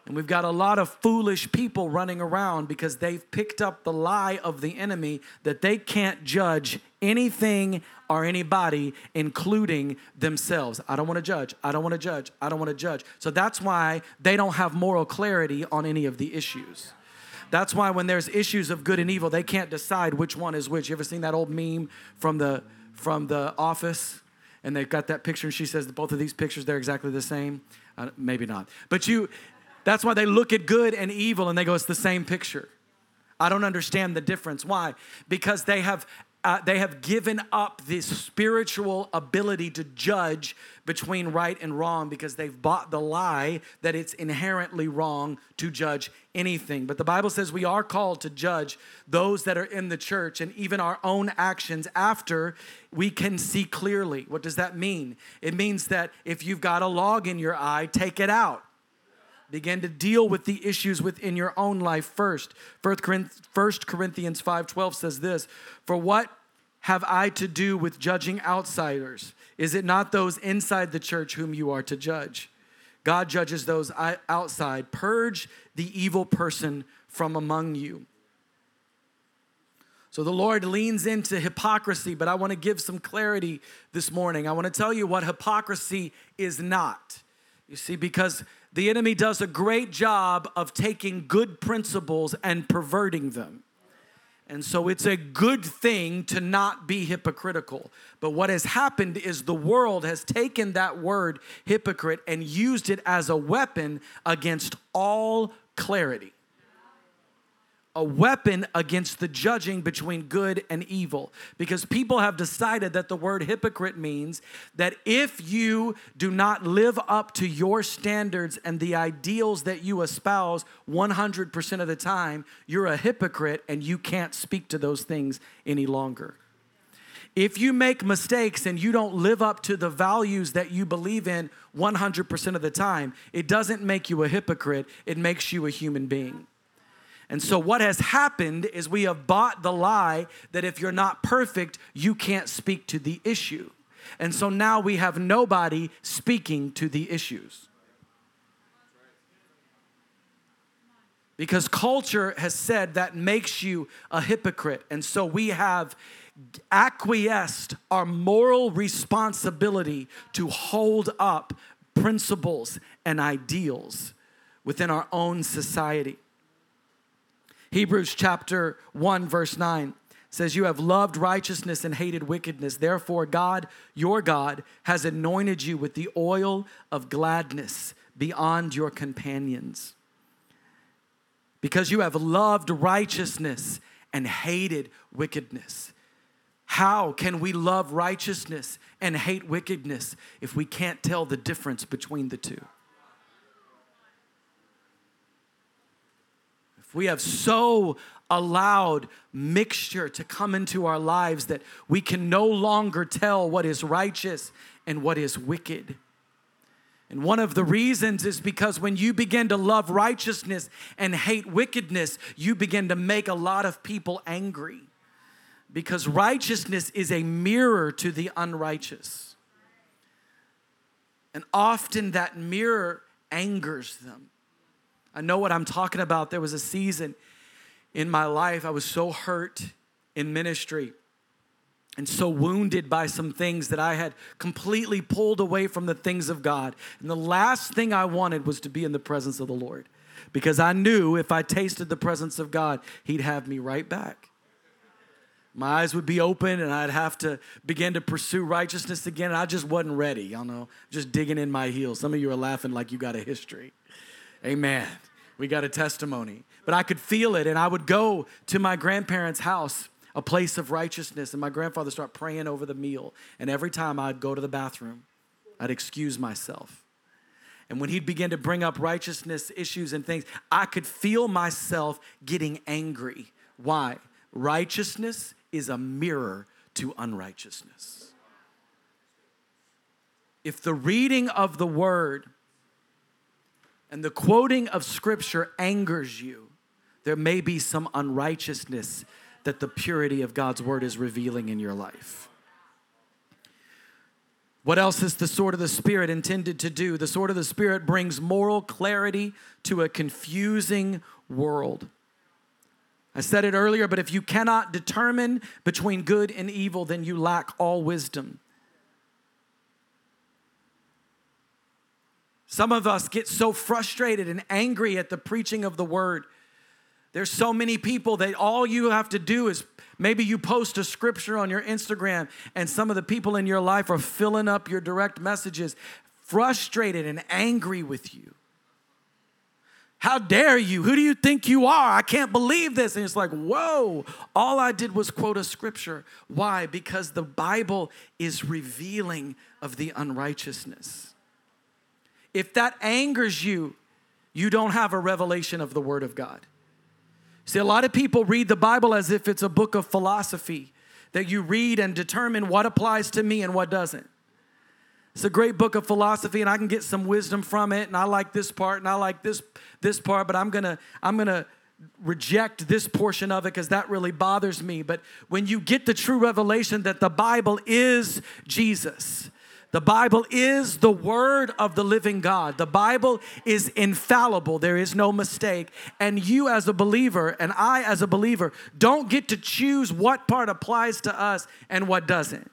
And we've got a lot of foolish people running around because they've picked up the lie of the enemy that they can't judge anything or anybody, including themselves. I don't want to judge. I don't want to judge. I don't want to judge. So that's why they don't have moral clarity on any of the issues. That's why when there's issues of good and evil, they can't decide which one is which. You ever seen that old meme from the from the office? And they've got that picture, and she says both of these pictures they're exactly the same. Uh, maybe not, but you that's why they look at good and evil and they go, it's the same picture. I don't understand the difference. Why? Because they have uh, they have given up this spiritual ability to judge between right and wrong because they've bought the lie that it's inherently wrong to judge anything. But the Bible says we are called to judge those that are in the church and even our own actions after we can see clearly. What does that mean? It means that if you've got a log in your eye, take it out. Begin to deal with the issues within your own life first. 1 Corinthians 5:12 says this, "For what have I to do with judging outsiders? Is it not those inside the church whom you are to judge? God judges those outside. Purge the evil person from among you. So the Lord leans into hypocrisy, but I want to give some clarity this morning. I want to tell you what hypocrisy is not. You see, because the enemy does a great job of taking good principles and perverting them. And so it's a good thing to not be hypocritical. But what has happened is the world has taken that word hypocrite and used it as a weapon against all clarity a weapon against the judging between good and evil because people have decided that the word hypocrite means that if you do not live up to your standards and the ideals that you espouse 100% of the time, you're a hypocrite and you can't speak to those things any longer. If you make mistakes and you don't live up to the values that you believe in 100% of the time, it doesn't make you a hypocrite, it makes you a human being. And so, what has happened is we have bought the lie that if you're not perfect, you can't speak to the issue. And so now we have nobody speaking to the issues. Because culture has said that makes you a hypocrite. And so we have acquiesced our moral responsibility to hold up principles and ideals within our own society. Hebrews chapter 1, verse 9 says, You have loved righteousness and hated wickedness. Therefore, God, your God, has anointed you with the oil of gladness beyond your companions. Because you have loved righteousness and hated wickedness. How can we love righteousness and hate wickedness if we can't tell the difference between the two? We have so allowed mixture to come into our lives that we can no longer tell what is righteous and what is wicked. And one of the reasons is because when you begin to love righteousness and hate wickedness, you begin to make a lot of people angry. Because righteousness is a mirror to the unrighteous. And often that mirror angers them. I know what I'm talking about. There was a season in my life I was so hurt in ministry and so wounded by some things that I had completely pulled away from the things of God. And the last thing I wanted was to be in the presence of the Lord because I knew if I tasted the presence of God, He'd have me right back. My eyes would be open and I'd have to begin to pursue righteousness again. And I just wasn't ready, y'all know, just digging in my heels. Some of you are laughing like you got a history. Amen. We got a testimony. But I could feel it, and I would go to my grandparents' house, a place of righteousness, and my grandfather start praying over the meal. And every time I'd go to the bathroom, I'd excuse myself. And when he'd begin to bring up righteousness issues and things, I could feel myself getting angry. Why? Righteousness is a mirror to unrighteousness. If the reading of the word and the quoting of scripture angers you, there may be some unrighteousness that the purity of God's word is revealing in your life. What else is the sword of the Spirit intended to do? The sword of the Spirit brings moral clarity to a confusing world. I said it earlier, but if you cannot determine between good and evil, then you lack all wisdom. Some of us get so frustrated and angry at the preaching of the word. There's so many people that all you have to do is maybe you post a scripture on your Instagram, and some of the people in your life are filling up your direct messages, frustrated and angry with you. How dare you? Who do you think you are? I can't believe this. And it's like, whoa, all I did was quote a scripture. Why? Because the Bible is revealing of the unrighteousness. If that angers you, you don't have a revelation of the Word of God. See, a lot of people read the Bible as if it's a book of philosophy that you read and determine what applies to me and what doesn't. It's a great book of philosophy, and I can get some wisdom from it, and I like this part, and I like this this part, but I'm gonna I'm gonna reject this portion of it because that really bothers me. But when you get the true revelation that the Bible is Jesus, The Bible is the word of the living God. The Bible is infallible. There is no mistake. And you, as a believer, and I, as a believer, don't get to choose what part applies to us and what doesn't.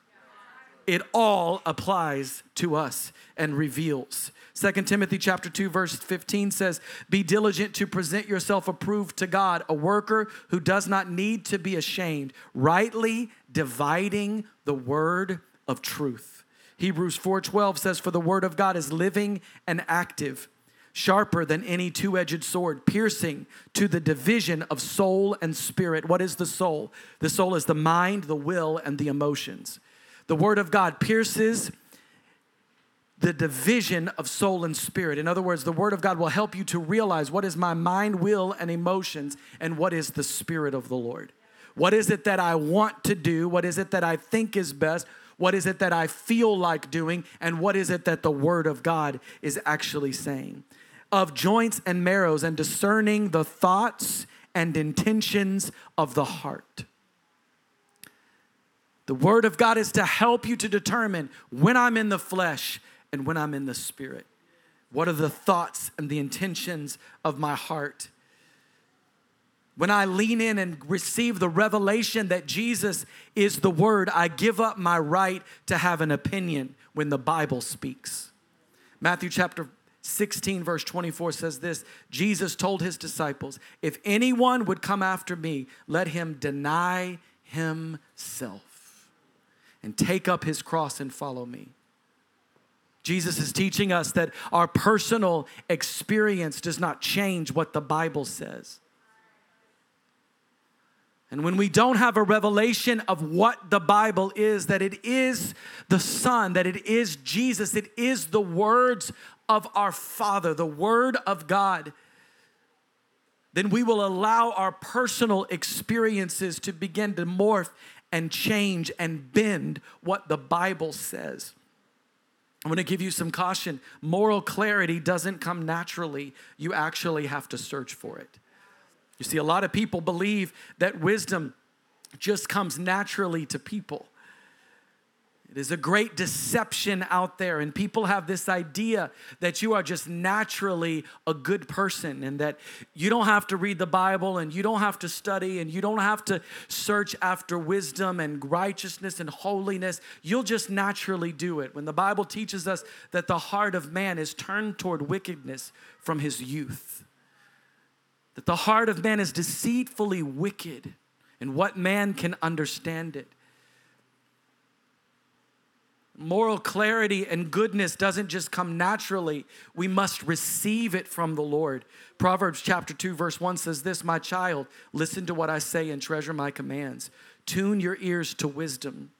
It all applies to us and reveals. 2 Timothy chapter 2 verse 15 says, "Be diligent to present yourself approved to God, a worker who does not need to be ashamed, rightly dividing the word of truth." Hebrews 4:12 says for the word of God is living and active, sharper than any two-edged sword, piercing to the division of soul and spirit. What is the soul? The soul is the mind, the will and the emotions. The word of God pierces the division of soul and spirit. In other words, the Word of God will help you to realize what is my mind, will, and emotions, and what is the Spirit of the Lord. What is it that I want to do? What is it that I think is best? What is it that I feel like doing? And what is it that the Word of God is actually saying? Of joints and marrows and discerning the thoughts and intentions of the heart. The Word of God is to help you to determine when I'm in the flesh and when I'm in the Spirit. What are the thoughts and the intentions of my heart? When I lean in and receive the revelation that Jesus is the Word, I give up my right to have an opinion when the Bible speaks. Matthew chapter 16, verse 24 says this Jesus told his disciples, If anyone would come after me, let him deny himself and take up his cross and follow me. Jesus is teaching us that our personal experience does not change what the Bible says. And when we don't have a revelation of what the Bible is, that it is the Son, that it is Jesus, it is the words of our Father, the Word of God, then we will allow our personal experiences to begin to morph and change and bend what the Bible says. I'm gonna give you some caution. Moral clarity doesn't come naturally, you actually have to search for it. You see, a lot of people believe that wisdom just comes naturally to people. It is a great deception out there, and people have this idea that you are just naturally a good person and that you don't have to read the Bible and you don't have to study and you don't have to search after wisdom and righteousness and holiness. You'll just naturally do it. When the Bible teaches us that the heart of man is turned toward wickedness from his youth that the heart of man is deceitfully wicked, and what man can understand it? Moral clarity and goodness doesn't just come naturally. We must receive it from the Lord. Proverbs chapter 2 verse 1 says this, "My child, listen to what I say and treasure my commands. Tune your ears to wisdom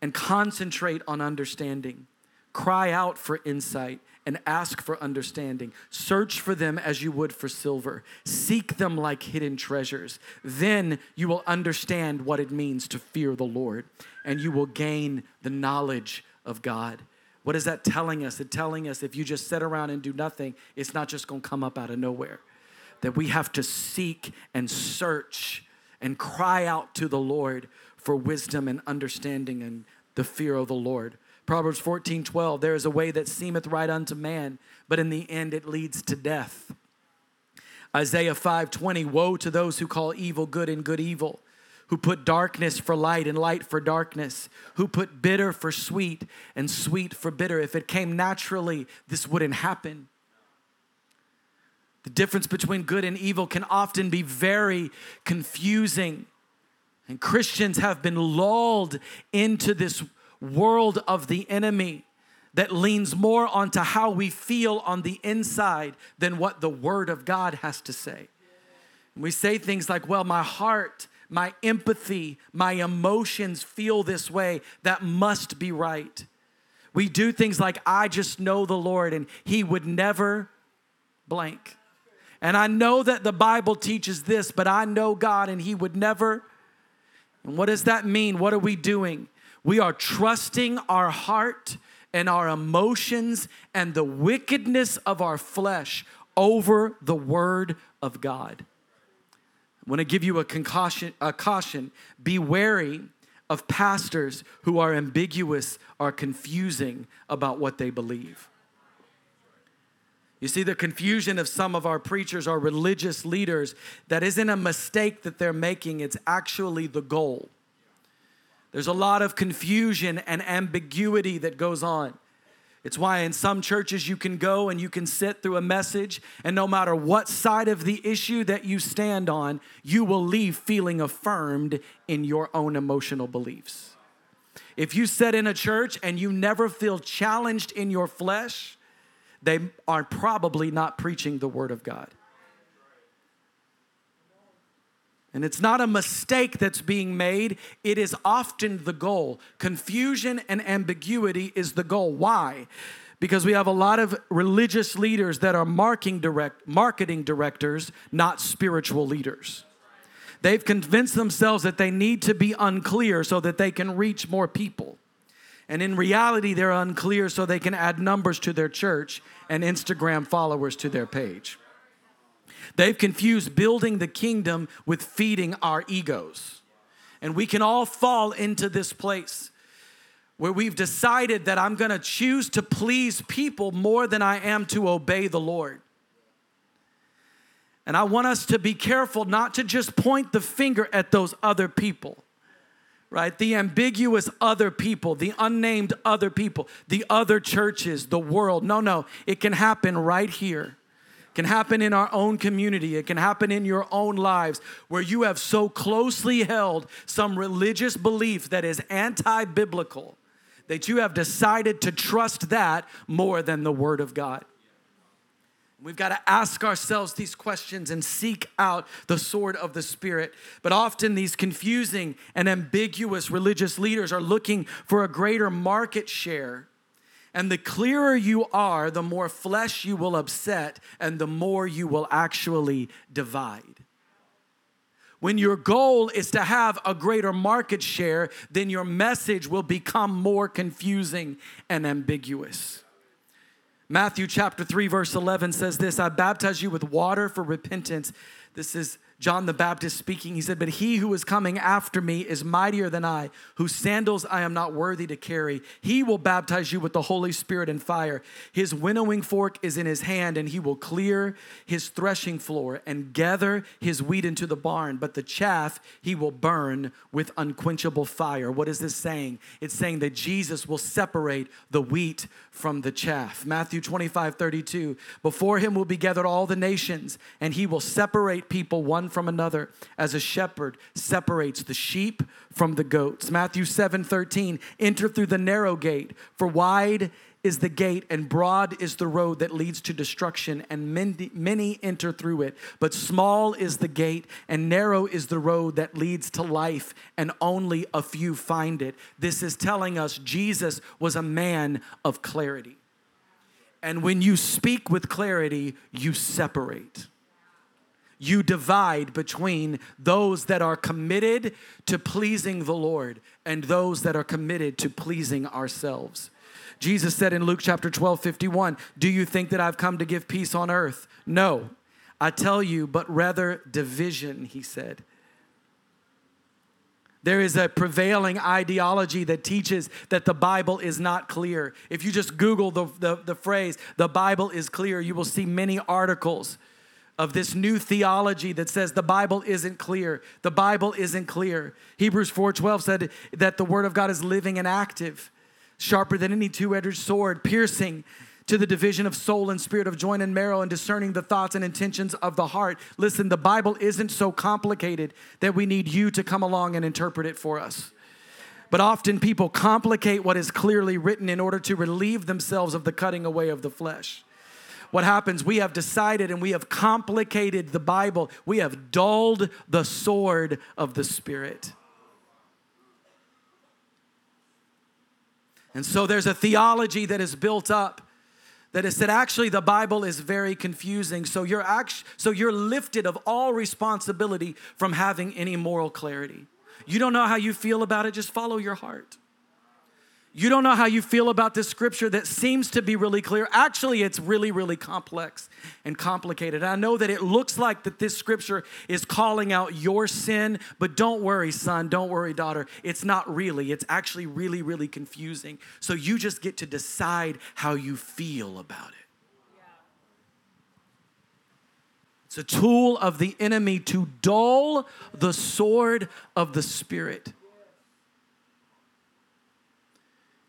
and concentrate on understanding. Cry out for insight and ask for understanding. Search for them as you would for silver. Seek them like hidden treasures. Then you will understand what it means to fear the Lord and you will gain the knowledge of God. What is that telling us? It's telling us if you just sit around and do nothing, it's not just gonna come up out of nowhere. That we have to seek and search and cry out to the Lord for wisdom and understanding and the fear of the Lord. Proverbs 14 12, there is a way that seemeth right unto man, but in the end it leads to death. Isaiah 5 20, woe to those who call evil good and good evil, who put darkness for light and light for darkness, who put bitter for sweet and sweet for bitter. If it came naturally, this wouldn't happen. The difference between good and evil can often be very confusing. And Christians have been lulled into this world of the enemy that leans more onto how we feel on the inside than what the Word of God has to say. we say things like, well, my heart, my empathy, my emotions feel this way. That must be right. We do things like, I just know the Lord and He would never blank. And I know that the Bible teaches this, but I know God and He would never. And what does that mean? What are we doing? We are trusting our heart and our emotions and the wickedness of our flesh over the Word of God. I want to give you a, concaution, a caution. Be wary of pastors who are ambiguous, are confusing about what they believe. You see, the confusion of some of our preachers or religious leaders, that isn't a mistake that they're making, it's actually the goal. There's a lot of confusion and ambiguity that goes on. It's why in some churches you can go and you can sit through a message, and no matter what side of the issue that you stand on, you will leave feeling affirmed in your own emotional beliefs. If you sit in a church and you never feel challenged in your flesh, they are probably not preaching the Word of God. And it's not a mistake that's being made, it is often the goal. Confusion and ambiguity is the goal. Why? Because we have a lot of religious leaders that are marketing, direct, marketing directors, not spiritual leaders. They've convinced themselves that they need to be unclear so that they can reach more people. And in reality, they're unclear so they can add numbers to their church and Instagram followers to their page. They've confused building the kingdom with feeding our egos. And we can all fall into this place where we've decided that I'm gonna choose to please people more than I am to obey the Lord. And I want us to be careful not to just point the finger at those other people, right? The ambiguous other people, the unnamed other people, the other churches, the world. No, no, it can happen right here can happen in our own community. It can happen in your own lives where you have so closely held some religious belief that is anti biblical that you have decided to trust that more than the Word of God. We've got to ask ourselves these questions and seek out the sword of the Spirit. But often, these confusing and ambiguous religious leaders are looking for a greater market share and the clearer you are, the more flesh you will upset and the more you will actually divide. When your goal is to have a greater market share, then your message will become more confusing and ambiguous. Matthew chapter 3, verse 11 says this I baptize you with water for repentance. This is John the Baptist speaking, he said, But he who is coming after me is mightier than I, whose sandals I am not worthy to carry. He will baptize you with the Holy Spirit and fire. His winnowing fork is in his hand, and he will clear his threshing floor and gather his wheat into the barn, but the chaff he will burn with unquenchable fire. What is this saying? It's saying that Jesus will separate the wheat from the chaff. Matthew 25, 32. Before him will be gathered all the nations, and he will separate people one from another as a shepherd separates the sheep from the goats. Matthew 7 13, enter through the narrow gate, for wide is the gate and broad is the road that leads to destruction, and many, many enter through it. But small is the gate and narrow is the road that leads to life, and only a few find it. This is telling us Jesus was a man of clarity. And when you speak with clarity, you separate you divide between those that are committed to pleasing the Lord and those that are committed to pleasing ourselves. Jesus said in Luke chapter 12, 51, Do you think that I've come to give peace on earth? No, I tell you, but rather division, he said. There is a prevailing ideology that teaches that the Bible is not clear. If you just Google the, the, the, phrase, the Bible is clear, you will see many articles of this new theology that says the Bible isn't clear. The Bible isn't clear. Hebrews 4:12 said that the word of God is living and active, sharper than any two-edged sword, piercing to the division of soul and spirit of joint and marrow and discerning the thoughts and intentions of the heart. Listen, the Bible isn't so complicated that we need you to come along and interpret it for us. But often people complicate what is clearly written in order to relieve themselves of the cutting away of the flesh what happens? We have decided and we have complicated the Bible. We have dulled the sword of the Spirit. And so there's a theology that is built up that has said actually the Bible is very confusing. So you're act- so you're lifted of all responsibility from having any moral clarity. You don't know how you feel about it, just follow your heart. You don't know how you feel about this scripture that seems to be really clear. Actually, it's really, really complex and complicated. I know that it looks like that this scripture is calling out your sin, but don't worry, son, don't worry, daughter. It's not really. It's actually really, really confusing. So you just get to decide how you feel about it. It's a tool of the enemy to dull the sword of the Spirit.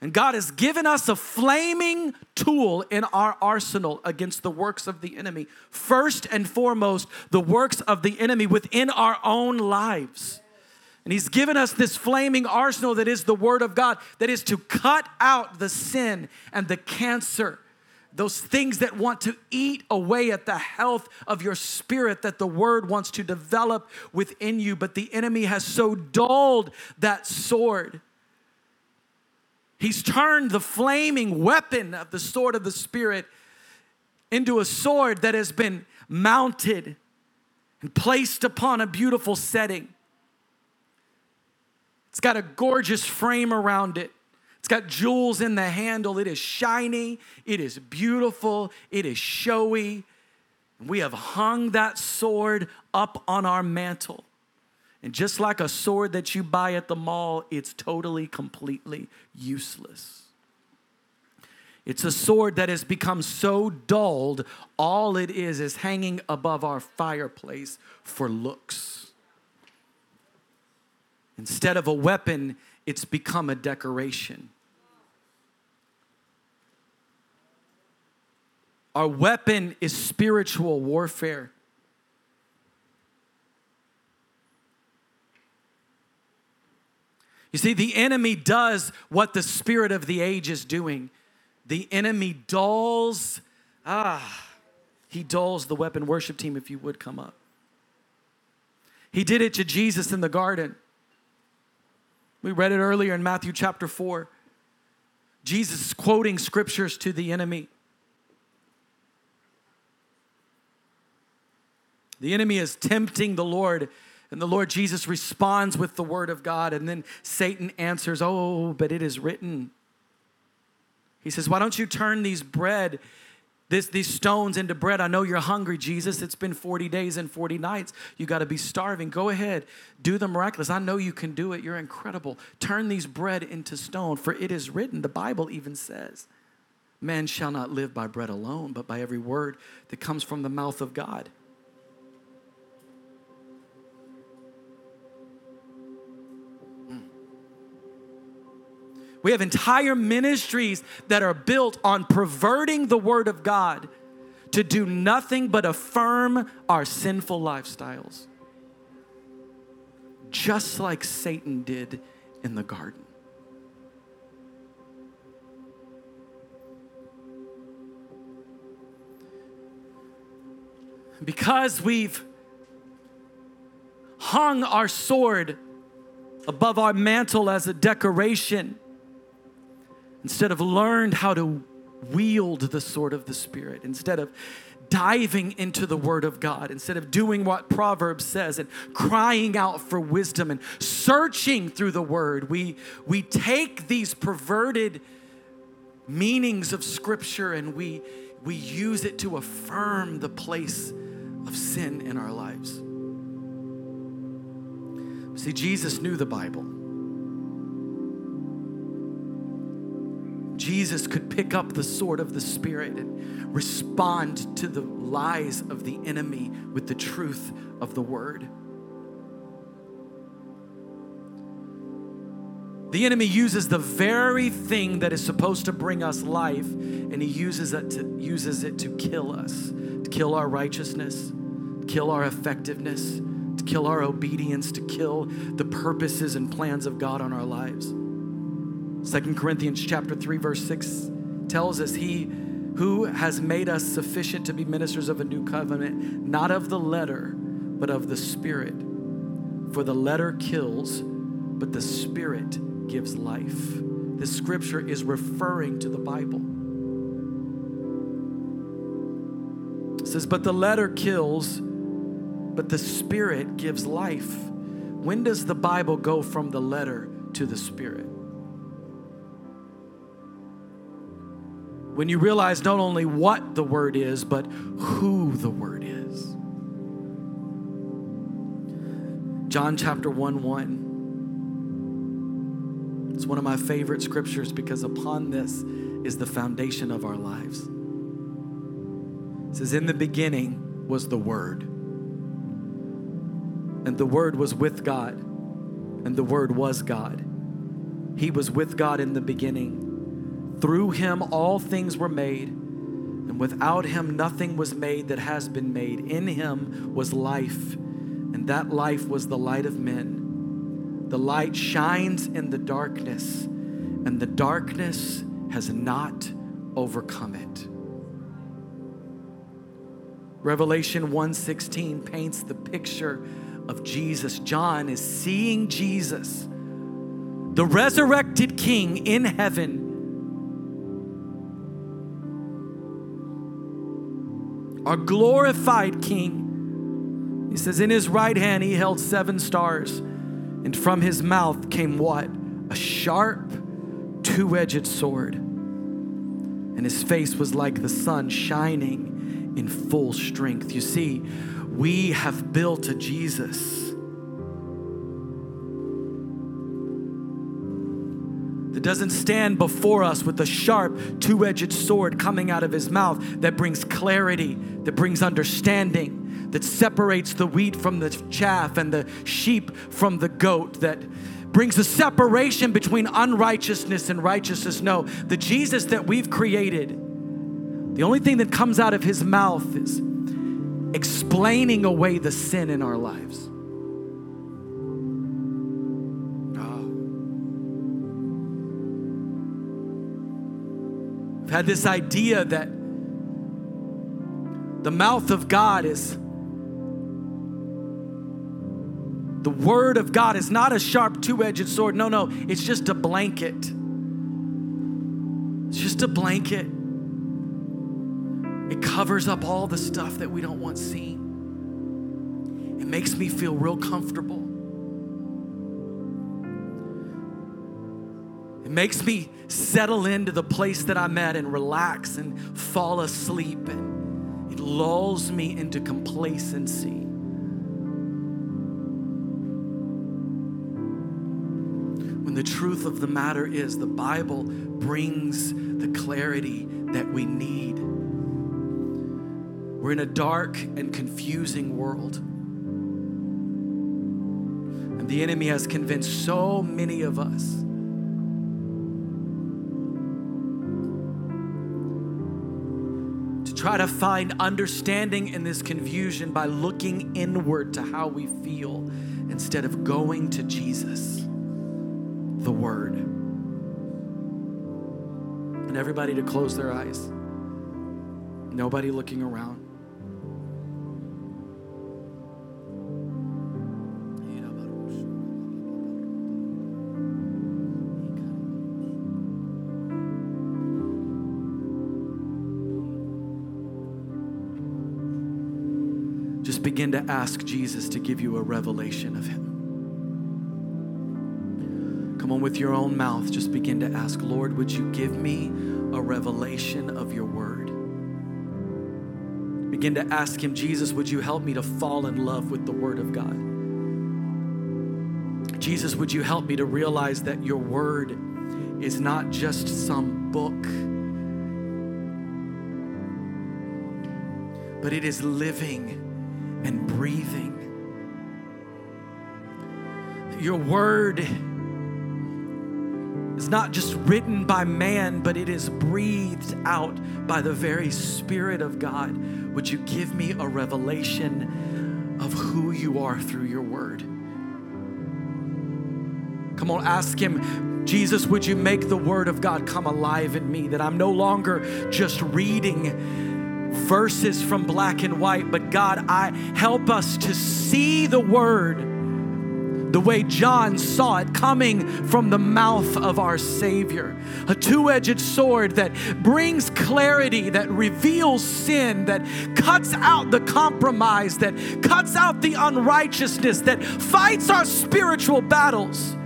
And God has given us a flaming tool in our arsenal against the works of the enemy. First and foremost, the works of the enemy within our own lives. And He's given us this flaming arsenal that is the Word of God, that is to cut out the sin and the cancer, those things that want to eat away at the health of your spirit that the Word wants to develop within you. But the enemy has so dulled that sword He's turned the flaming weapon of the sword of the Spirit into a sword that has been mounted and placed upon a beautiful setting. It's got a gorgeous frame around it. It's got jewels in the handle. It is shiny. It is beautiful. It is showy. We have hung that sword up on our mantle. And just like a sword that you buy at the mall, it's totally, completely useless. It's a sword that has become so dulled, all it is is hanging above our fireplace for looks. Instead of a weapon, it's become a decoration. Our weapon is spiritual warfare. You see, the enemy does what the spirit of the age is doing. The enemy dulls, ah, he dulls the weapon worship team if you would come up. He did it to Jesus in the garden. We read it earlier in Matthew chapter 4. Jesus quoting scriptures to the enemy. The enemy is tempting the Lord and the Lord Jesus responds with the word of God, and then Satan answers, Oh, but it is written. He says, Why don't you turn these bread, this, these stones into bread? I know you're hungry, Jesus. It's been 40 days and 40 nights. You got to be starving. Go ahead, do the miraculous. I know you can do it. You're incredible. Turn these bread into stone, for it is written. The Bible even says, Man shall not live by bread alone, but by every word that comes from the mouth of God. We have entire ministries that are built on perverting the word of God to do nothing but affirm our sinful lifestyles. Just like Satan did in the garden. Because we've hung our sword above our mantle as a decoration, instead of learned how to wield the sword of the Spirit, instead of diving into the Word of God, instead of doing what Proverbs says and crying out for wisdom and searching through the Word, we, we take these perverted meanings of Scripture and we, we use it to affirm the place of sin in our lives. See, Jesus knew the Bible. Jesus could pick up the sword of the Spirit and respond to the lies of the enemy with the truth of the word. The enemy uses the very thing that is supposed to bring us life, and he uses it to, uses it to kill us, to kill our righteousness, to kill our effectiveness, to kill our obedience, to kill the purposes and plans of God on our lives. Second Corinthians chapter 3 verse 6 tells us he who has made us sufficient to be ministers of a new covenant, not of the letter, but of the spirit. For the letter kills, but the spirit gives life. This scripture is referring to the Bible. It says, But the letter kills, but the spirit gives life. When does the Bible go from the letter to the spirit? When you realize not only what the word is, but who the word is. John chapter 1 1. It's one of my favorite scriptures because upon this is the foundation of our lives. It says, In the beginning was the Word, and the Word was with God, and the Word was God. He was with God in the beginning. Through him all things were made, and without him nothing was made that has been made. In him was life and that life was the light of men. The light shines in the darkness, and the darkness has not overcome it. Revelation 1:16 paints the picture of Jesus. John is seeing Jesus, the resurrected king in heaven. Our glorified king he says, In his right hand he held seven stars, and from his mouth came what? A sharp, two edged sword. And his face was like the sun shining in full strength. You see, we have built a Jesus doesn't stand before us with a sharp, two edged sword coming out of his mouth that brings clarity, that brings understanding that separates the wheat from the chaff and the sheep from the goat, that brings a separation between unrighteousness and righteousness. No, the Jesus that we've created, the only thing that comes out of his mouth is explaining away the sin in our lives. Had this idea that the mouth of God is The Word of God is not a sharp, two edged sword. No, no, it's just a blanket. It's just a blanket. It covers up all the stuff that we don't want seen. It makes me feel real comfortable. It makes me settle into the place that I'm at and relax and fall asleep. And it lulls me into complacency. When the truth of the matter is, the Bible brings the clarity that we need. We're in a dark and confusing world. And the enemy has convinced so many of us try to find understanding in this confusion by looking inward to how we feel instead of going to Jesus the Word. And everybody to close their eyes. Nobody looking around. Begin to ask Jesus to give you a revelation of Him. Come on, with your own mouth, just begin to ask, Lord, would you give me a revelation of your word? Begin to ask Him, Jesus, would you help me to fall in love with the word of God? Jesus, would you help me to realize that your word is not just some book, but it is living and breathing. Your word is not just written by man, but it is breathed out by the very Spirit of God. Would you give me a revelation of who you are through your word? Come on, ask Him, Jesus, would you make the word of God come alive in me? That I'm no longer just reading verses from black and white, but God, I help us to see the word the way John saw it coming from the mouth of our Savior. A two edged sword that brings clarity, that reveals sin, that cuts out the compromise, that cuts out the unrighteousness, that fights our spiritual battles.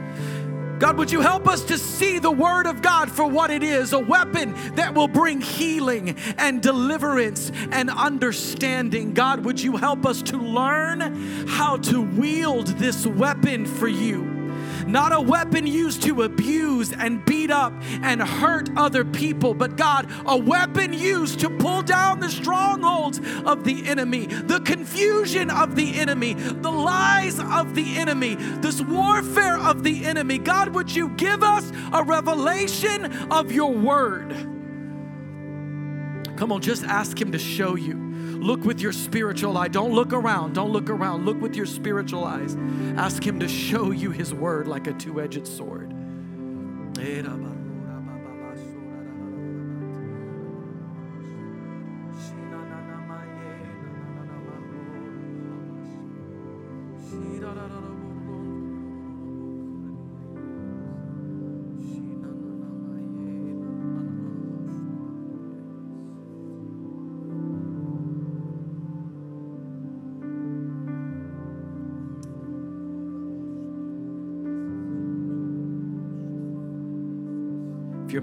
God, would you help us to see the Word of God for what it is a weapon that will bring healing and deliverance and understanding? God, would you help us to learn how to wield this weapon for you? Not a weapon used to abuse and beat up and hurt other people, but God, a weapon used to pull down the strongholds of the enemy, the confusion of the enemy, the lies of the enemy, this warfare of the enemy. God, would you give us a revelation of your word? Come on, just ask Him to show you. Look with your spiritual eye. Don't look around. Don't look around. Look with your spiritual eyes. Ask Him to show you His word like a two edged sword. Eh,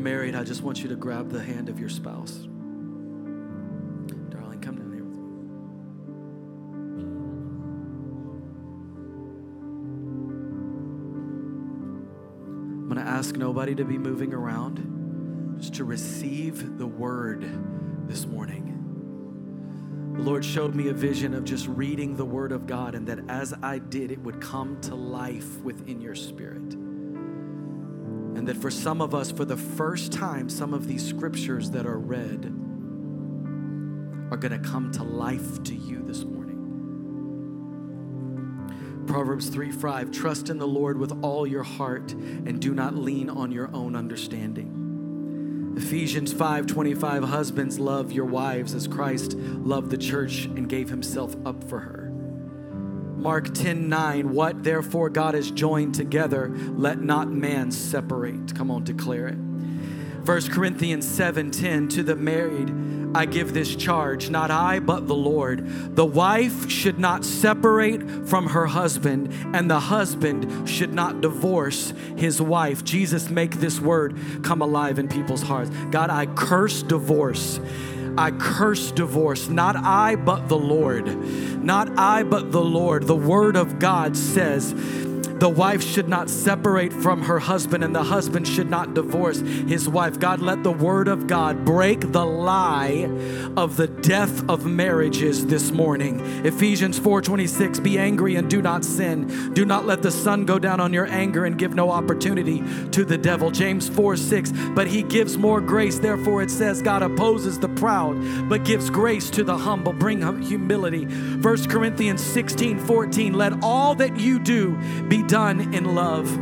married, I just want you to grab the hand of your spouse. Darling, come down here with me. I'm going to ask nobody to be moving around, just to receive the word this morning. The Lord showed me a vision of just reading the Word of God, and that as I did, it would come to life within your spirit. And that for some of us, for the first time, some of these scriptures that are read are going to come to life to you this morning. Proverbs 3 5 Trust in the Lord with all your heart and do not lean on your own understanding. Ephesians 5 25 Husbands, love your wives as Christ loved the church and gave himself up for her. Mark 10 9, what therefore God has joined together, let not man separate. Come on, declare it. 1 Corinthians 7 10, to the married, I give this charge, not I, but the Lord. The wife should not separate from her husband, and the husband should not divorce his wife. Jesus, make this word come alive in people's hearts. God, I curse divorce. I curse divorce. Not I, but the Lord. Not I, but the Lord. The Word of God says, the wife should not separate from her husband, and the husband should not divorce his wife. God, let the word of God break the lie of the death of marriages this morning. Ephesians 4:26, be angry and do not sin. Do not let the sun go down on your anger and give no opportunity to the devil. James 4:6, but he gives more grace. Therefore, it says, God opposes the proud, but gives grace to the humble. Bring humility. 1 Corinthians 16, 14, let all that you do be done in love.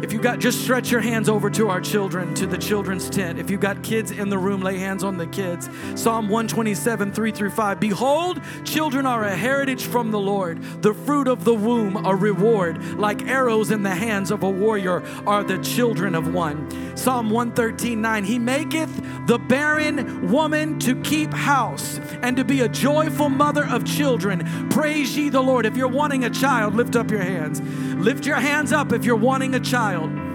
If you got, just stretch your hands over to our children, to the children's tent. If you've got kids in the room, lay hands on the kids. Psalm 127, 3 through 5. Behold, children are a heritage from the Lord, the fruit of the womb, a reward. Like arrows in the hands of a warrior are the children of one. Psalm 113, 9. He maketh the barren woman to keep house and to be a joyful mother of children. Praise ye the Lord. If you're wanting a child, lift up your hands. Lift your hands up if you're wanting a child.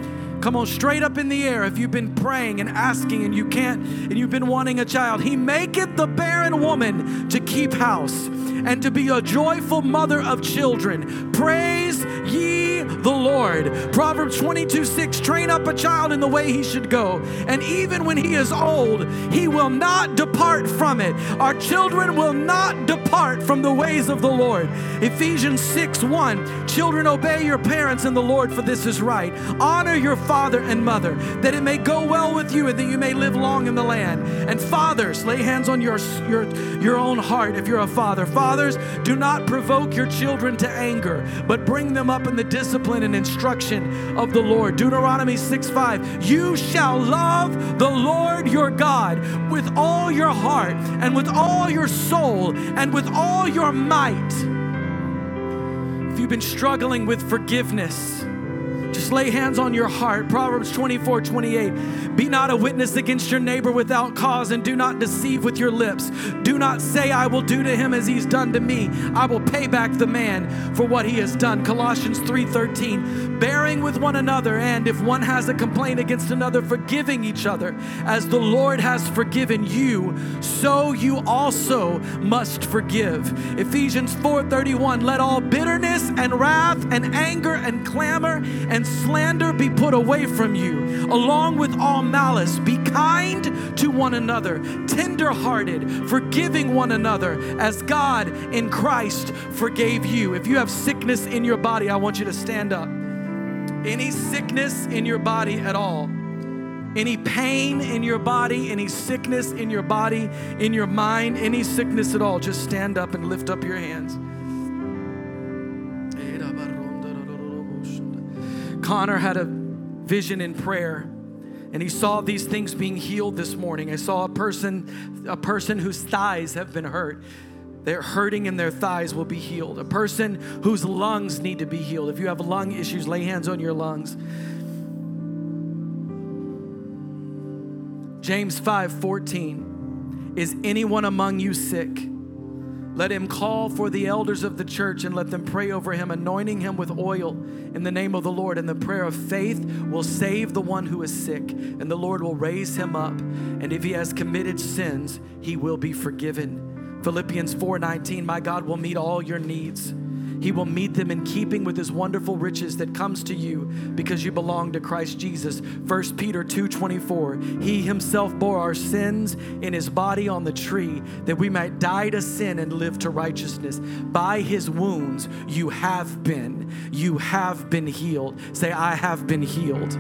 Come on, straight up in the air. If you've been praying and asking and you can't, and you've been wanting a child, He maketh the barren woman to keep house and to be a joyful mother of children. Praise ye the Lord. Proverbs 22 6 Train up a child in the way he should go, and even when he is old, he will not depart from it. Our children will not depart from the ways of the Lord. Ephesians 6 1 Children, obey your parents in the Lord, for this is right. Honor your father and mother, that it may go well with you and that you may live long in the land. And fathers, lay hands on your, your, your own heart if you're a father. Fathers, do not provoke your children to anger, but bring them up in the discipline and instruction of the Lord. Deuteronomy 6 5. You shall love the Lord your God with all your heart and with all your soul and with all your might. If you've been struggling with forgiveness, Just lay hands on your heart. Proverbs 24 28. Be not a witness against your neighbor without cause, and do not deceive with your lips. Do not say, I will do to him as he's done to me. I will pay back the man for what he has done. Colossians 3 13. Bearing with one another, and if one has a complaint against another, forgiving each other. As the Lord has forgiven you, so you also must forgive. Ephesians 4 31. Let all bitterness and wrath and anger and clamor and and slander be put away from you, along with all malice. Be kind to one another, tender-hearted, forgiving one another, as God in Christ forgave you. If you have sickness in your body, I want you to stand up. Any sickness in your body at all, any pain in your body, any sickness in your body, in your mind, any sickness at all, just stand up and lift up your hands. Connor had a vision in prayer and he saw these things being healed this morning. I saw a person a person whose thighs have been hurt. They're hurting in their thighs will be healed. A person whose lungs need to be healed. If you have lung issues, lay hands on your lungs. James 5:14 Is anyone among you sick? Let him call for the elders of the church and let them pray over him, anointing him with oil in the name of the Lord. And the prayer of faith will save the one who is sick, and the Lord will raise him up. And if he has committed sins, he will be forgiven. Philippians 4:19 My God will meet all your needs he will meet them in keeping with his wonderful riches that comes to you because you belong to Christ Jesus. 1 Peter 2:24. He himself bore our sins in his body on the tree that we might die to sin and live to righteousness. By his wounds you have been you have been healed. Say I have been healed.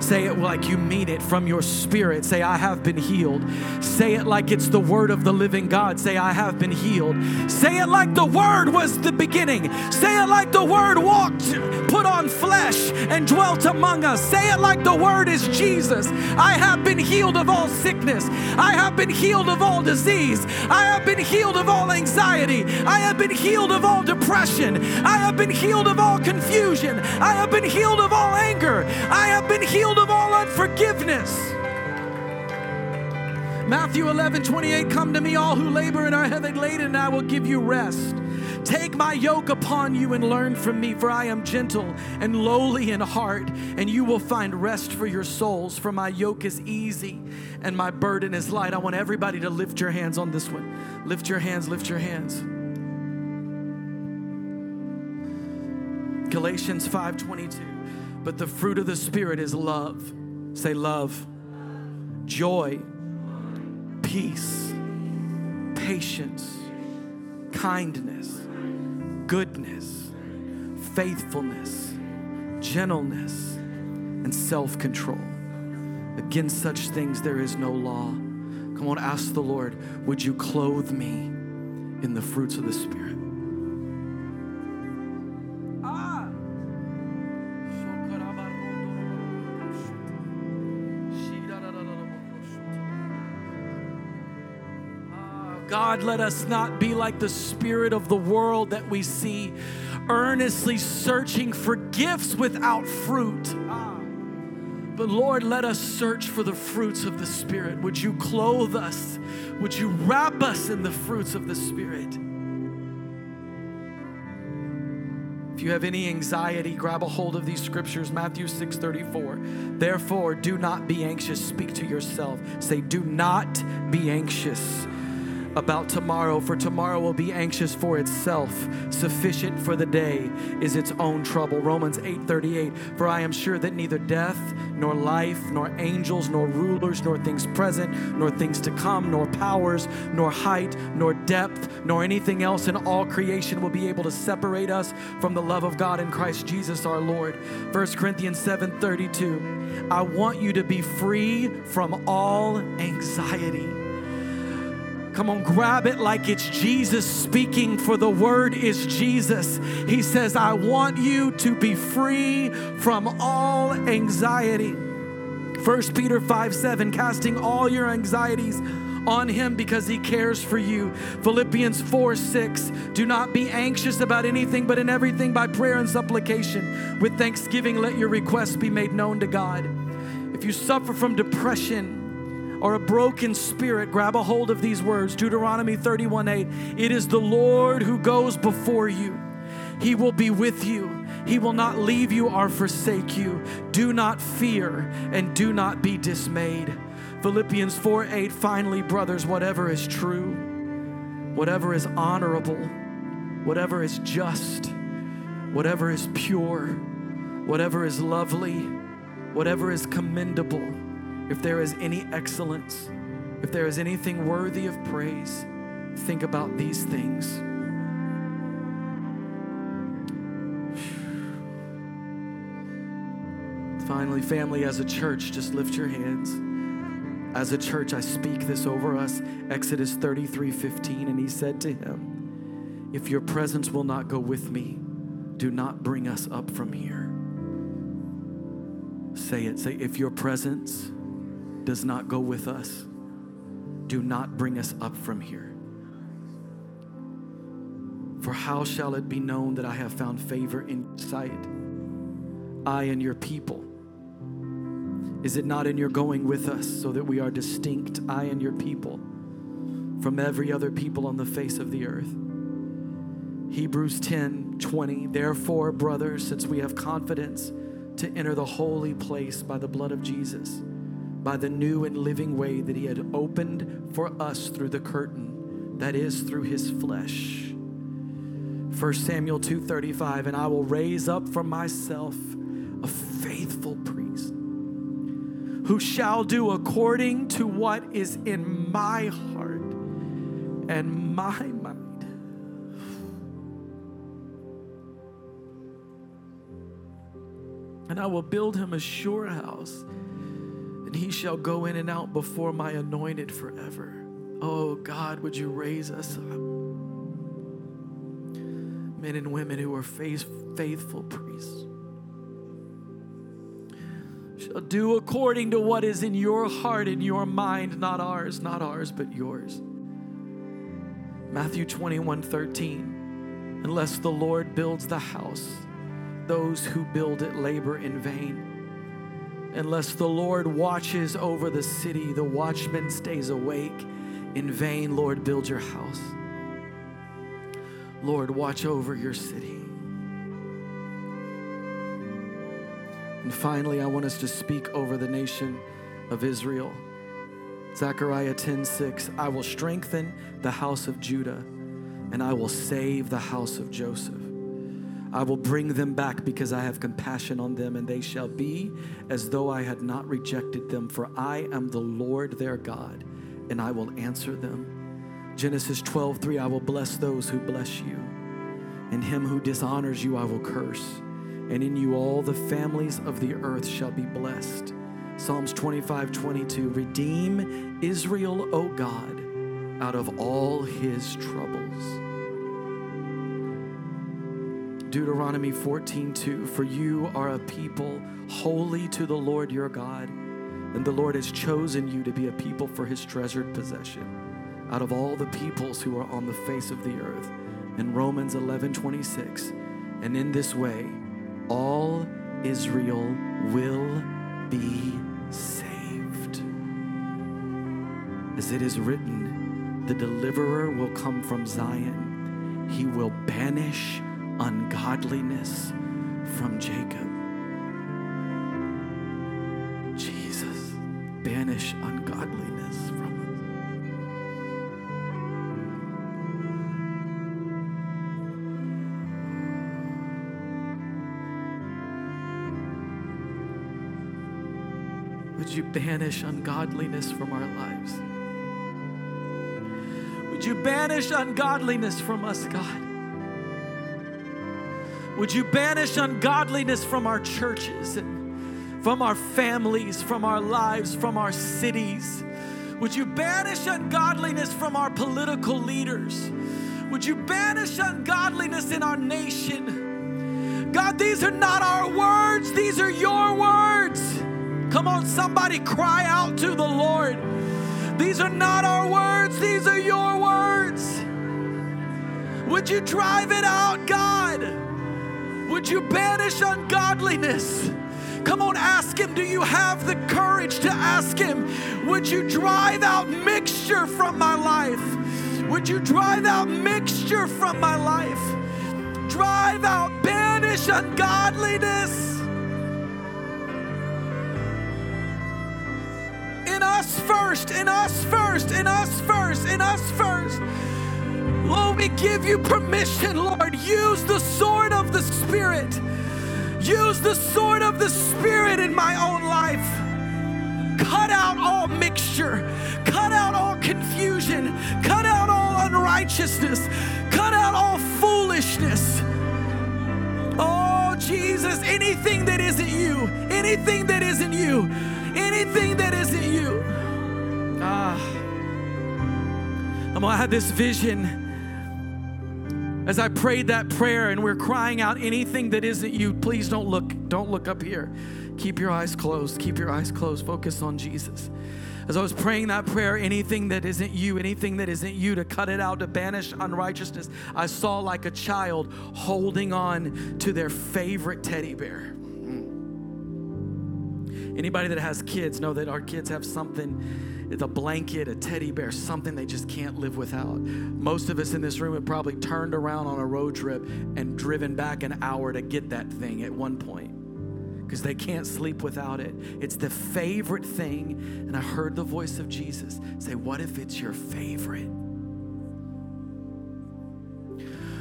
Say it like you mean it from your spirit. Say, I have been healed. Say it like it's the word of the living God. Say, I have been healed. Say it like the word was the beginning. Say it like the word walked, put on flesh, and dwelt among us. Say it like the word is Jesus. I have been healed of all sickness. I have been healed of all disease. I have been healed of all anxiety. I have been healed of all depression. I have been healed of all confusion. I have been healed of all anger. I have been healed healed of all unforgiveness. Matthew 11, 28, come to me, all who labor and are heavy laden, and I will give you rest. Take my yoke upon you and learn from me, for I am gentle and lowly in heart, and you will find rest for your souls. For my yoke is easy and my burden is light. I want everybody to lift your hands on this one. Lift your hands, lift your hands. Galatians 5:22 but the fruit of the Spirit is love. Say love, joy, peace, patience, kindness, goodness, faithfulness, gentleness, and self control. Against such things there is no law. Come on, ask the Lord, would you clothe me in the fruits of the Spirit? God, let us not be like the spirit of the world that we see, earnestly searching for gifts without fruit. But Lord, let us search for the fruits of the Spirit. Would you clothe us? Would you wrap us in the fruits of the Spirit? If you have any anxiety, grab a hold of these scriptures, Matthew 6 34. Therefore, do not be anxious. Speak to yourself. Say, do not be anxious about tomorrow, for tomorrow will be anxious for itself. Sufficient for the day is its own trouble. Romans 8:38. For I am sure that neither death, nor life, nor angels, nor rulers, nor things present, nor things to come, nor powers, nor height, nor depth, nor anything else in all creation will be able to separate us from the love of God in Christ Jesus our Lord. 1 Corinthians 7:32. I want you to be free from all anxiety Come on, grab it like it's Jesus speaking, for the word is Jesus. He says, I want you to be free from all anxiety. 1 Peter 5 7, casting all your anxieties on him because he cares for you. Philippians 4 6. Do not be anxious about anything, but in everything by prayer and supplication. With thanksgiving, let your requests be made known to God. If you suffer from depression, or a broken spirit, grab a hold of these words. Deuteronomy 31 8. It is the Lord who goes before you. He will be with you. He will not leave you or forsake you. Do not fear and do not be dismayed. Philippians 4 8, finally, brothers, whatever is true, whatever is honorable, whatever is just, whatever is pure, whatever is lovely, whatever is commendable, if there is any excellence, if there is anything worthy of praise, think about these things. Finally, family, as a church, just lift your hands. As a church, I speak this over us. Exodus 33 15. And he said to him, If your presence will not go with me, do not bring us up from here. Say it. Say, if your presence does not go with us, do not bring us up from here. For how shall it be known that I have found favor in sight? I and your people is it not in your going with us so that we are distinct, I and your people, from every other people on the face of the earth? Hebrews 10 20. Therefore, brothers, since we have confidence to enter the holy place by the blood of Jesus, by the new and living way that he had opened for us through the curtain, that is, through his flesh. 1 Samuel 2:35 and I will raise up for myself a faithful priest who shall do according to what is in my heart and my mind. And I will build him a sure house, and he shall go in and out before my anointed forever. Oh God, would you raise us up? Men and women who are faithful priests shall do according to what is in your heart and your mind, not ours, not ours, but yours. Matthew 21 13. Unless the Lord builds the house, those who build it labor in vain. Unless the Lord watches over the city, the watchman stays awake. In vain, Lord, build your house. Lord, watch over your city. And finally, I want us to speak over the nation of Israel. Zechariah 10 6, I will strengthen the house of Judah and I will save the house of Joseph. I will bring them back because I have compassion on them, and they shall be as though I had not rejected them, for I am the Lord their God, and I will answer them. Genesis 12 3, I will bless those who bless you, and him who dishonors you I will curse and in you all the families of the earth shall be blessed. Psalms 25 22. Redeem Israel, O God, out of all his troubles. Deuteronomy 14 2. For you are a people holy to the Lord your God, and the Lord has chosen you to be a people for his treasured possession out of all the peoples who are on the face of the earth. In Romans 11 26. And in this way, all Israel will be saved. As it is written, the deliverer will come from Zion, he will banish ungodliness from Jacob. Jesus, banish ungodliness from us. Would you banish ungodliness from our lives? Would you banish ungodliness from us, God? Would you banish ungodliness from our churches and from our families, from our lives, from our cities? Would you banish ungodliness from our political leaders? Would you banish ungodliness in our nation? God, these are not our words, these are your words. Come on, somebody cry out to the Lord. These are not our words, these are your words. Would you drive it out, God? Would you banish ungodliness? Come on, ask Him. Do you have the courage to ask Him? Would you drive out mixture from my life? Would you drive out mixture from my life? Drive out, banish ungodliness. In us first, in us first, in us first, in us first. Lord, we give you permission, Lord. Use the sword of the Spirit Use the sword of the Spirit in my own life. Cut out all mixture, cut out all confusion, cut out all unrighteousness, cut out all foolishness. Oh, Jesus, anything that isn't you, anything that isn't you, anything that isn't you. Ah. I'm gonna have this vision as I prayed that prayer and we're crying out anything that isn't you, please don't look, don't look up here. Keep your eyes closed. Keep your eyes closed. Focus on Jesus. As I was praying that prayer, anything that isn't you, anything that isn't you, to cut it out, to banish unrighteousness, I saw like a child holding on to their favorite teddy bear. Anybody that has kids know that our kids have something, it's a blanket, a teddy bear, something they just can't live without. Most of us in this room have probably turned around on a road trip and driven back an hour to get that thing at one point because they can't sleep without it. It's the favorite thing. And I heard the voice of Jesus say, What if it's your favorite?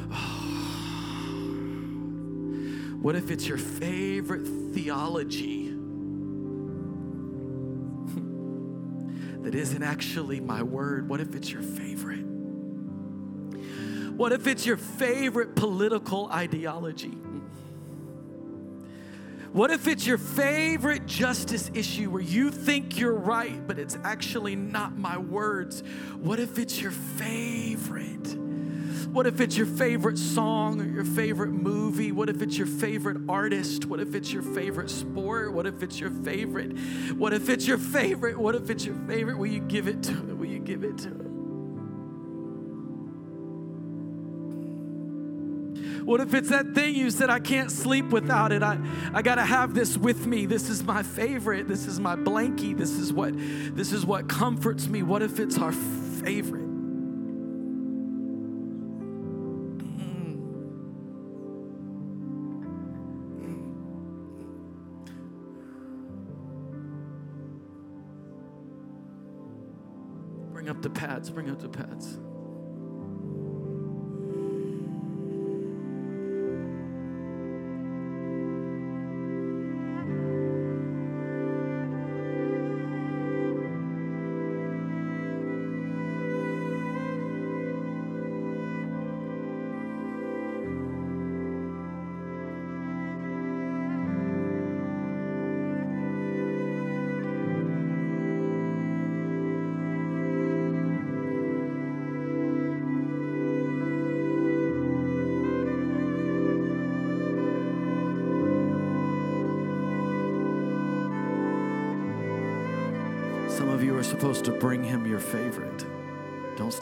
(sighs) What if it's your favorite theology? That isn't actually my word? What if it's your favorite? What if it's your favorite political ideology? What if it's your favorite justice issue where you think you're right, but it's actually not my words? What if it's your favorite? What if it's your favorite song or your favorite movie? What if it's your favorite artist? What if it's your favorite sport? What if it's your favorite? What if it's your favorite? What if it's your favorite? Will you give it to it? Will you give it to it? What if it's that thing you said, I can't sleep without it? I, I gotta have this with me. This is my favorite. This is my blankie. This is what this is what comforts me. What if it's our favorite? Bring up the pads, bring up the pads.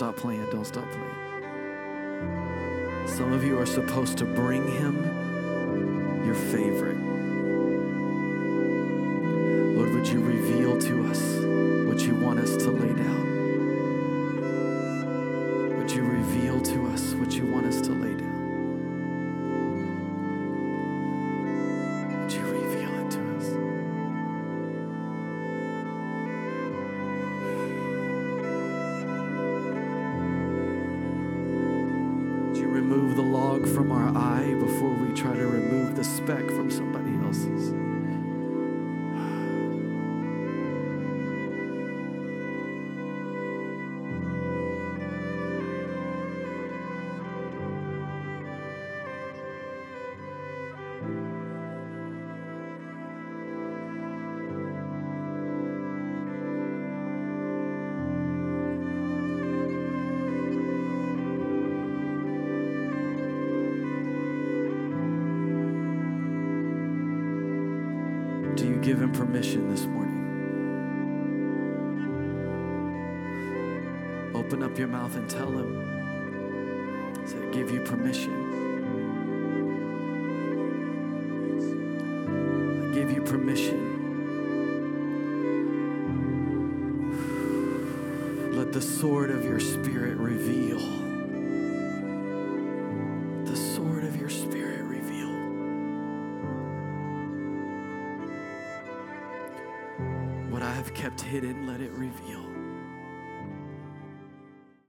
Stop playing, don't stop playing. Some of you are supposed to bring him your favorite. Lord, would you reveal to us what you want us to lay down? Would you reveal to us what you want us to permission this morning Open up your mouth and tell him. Say, give you permission. I give you permission. Let the sword of your spirit reveal. Have kept hidden, let it reveal.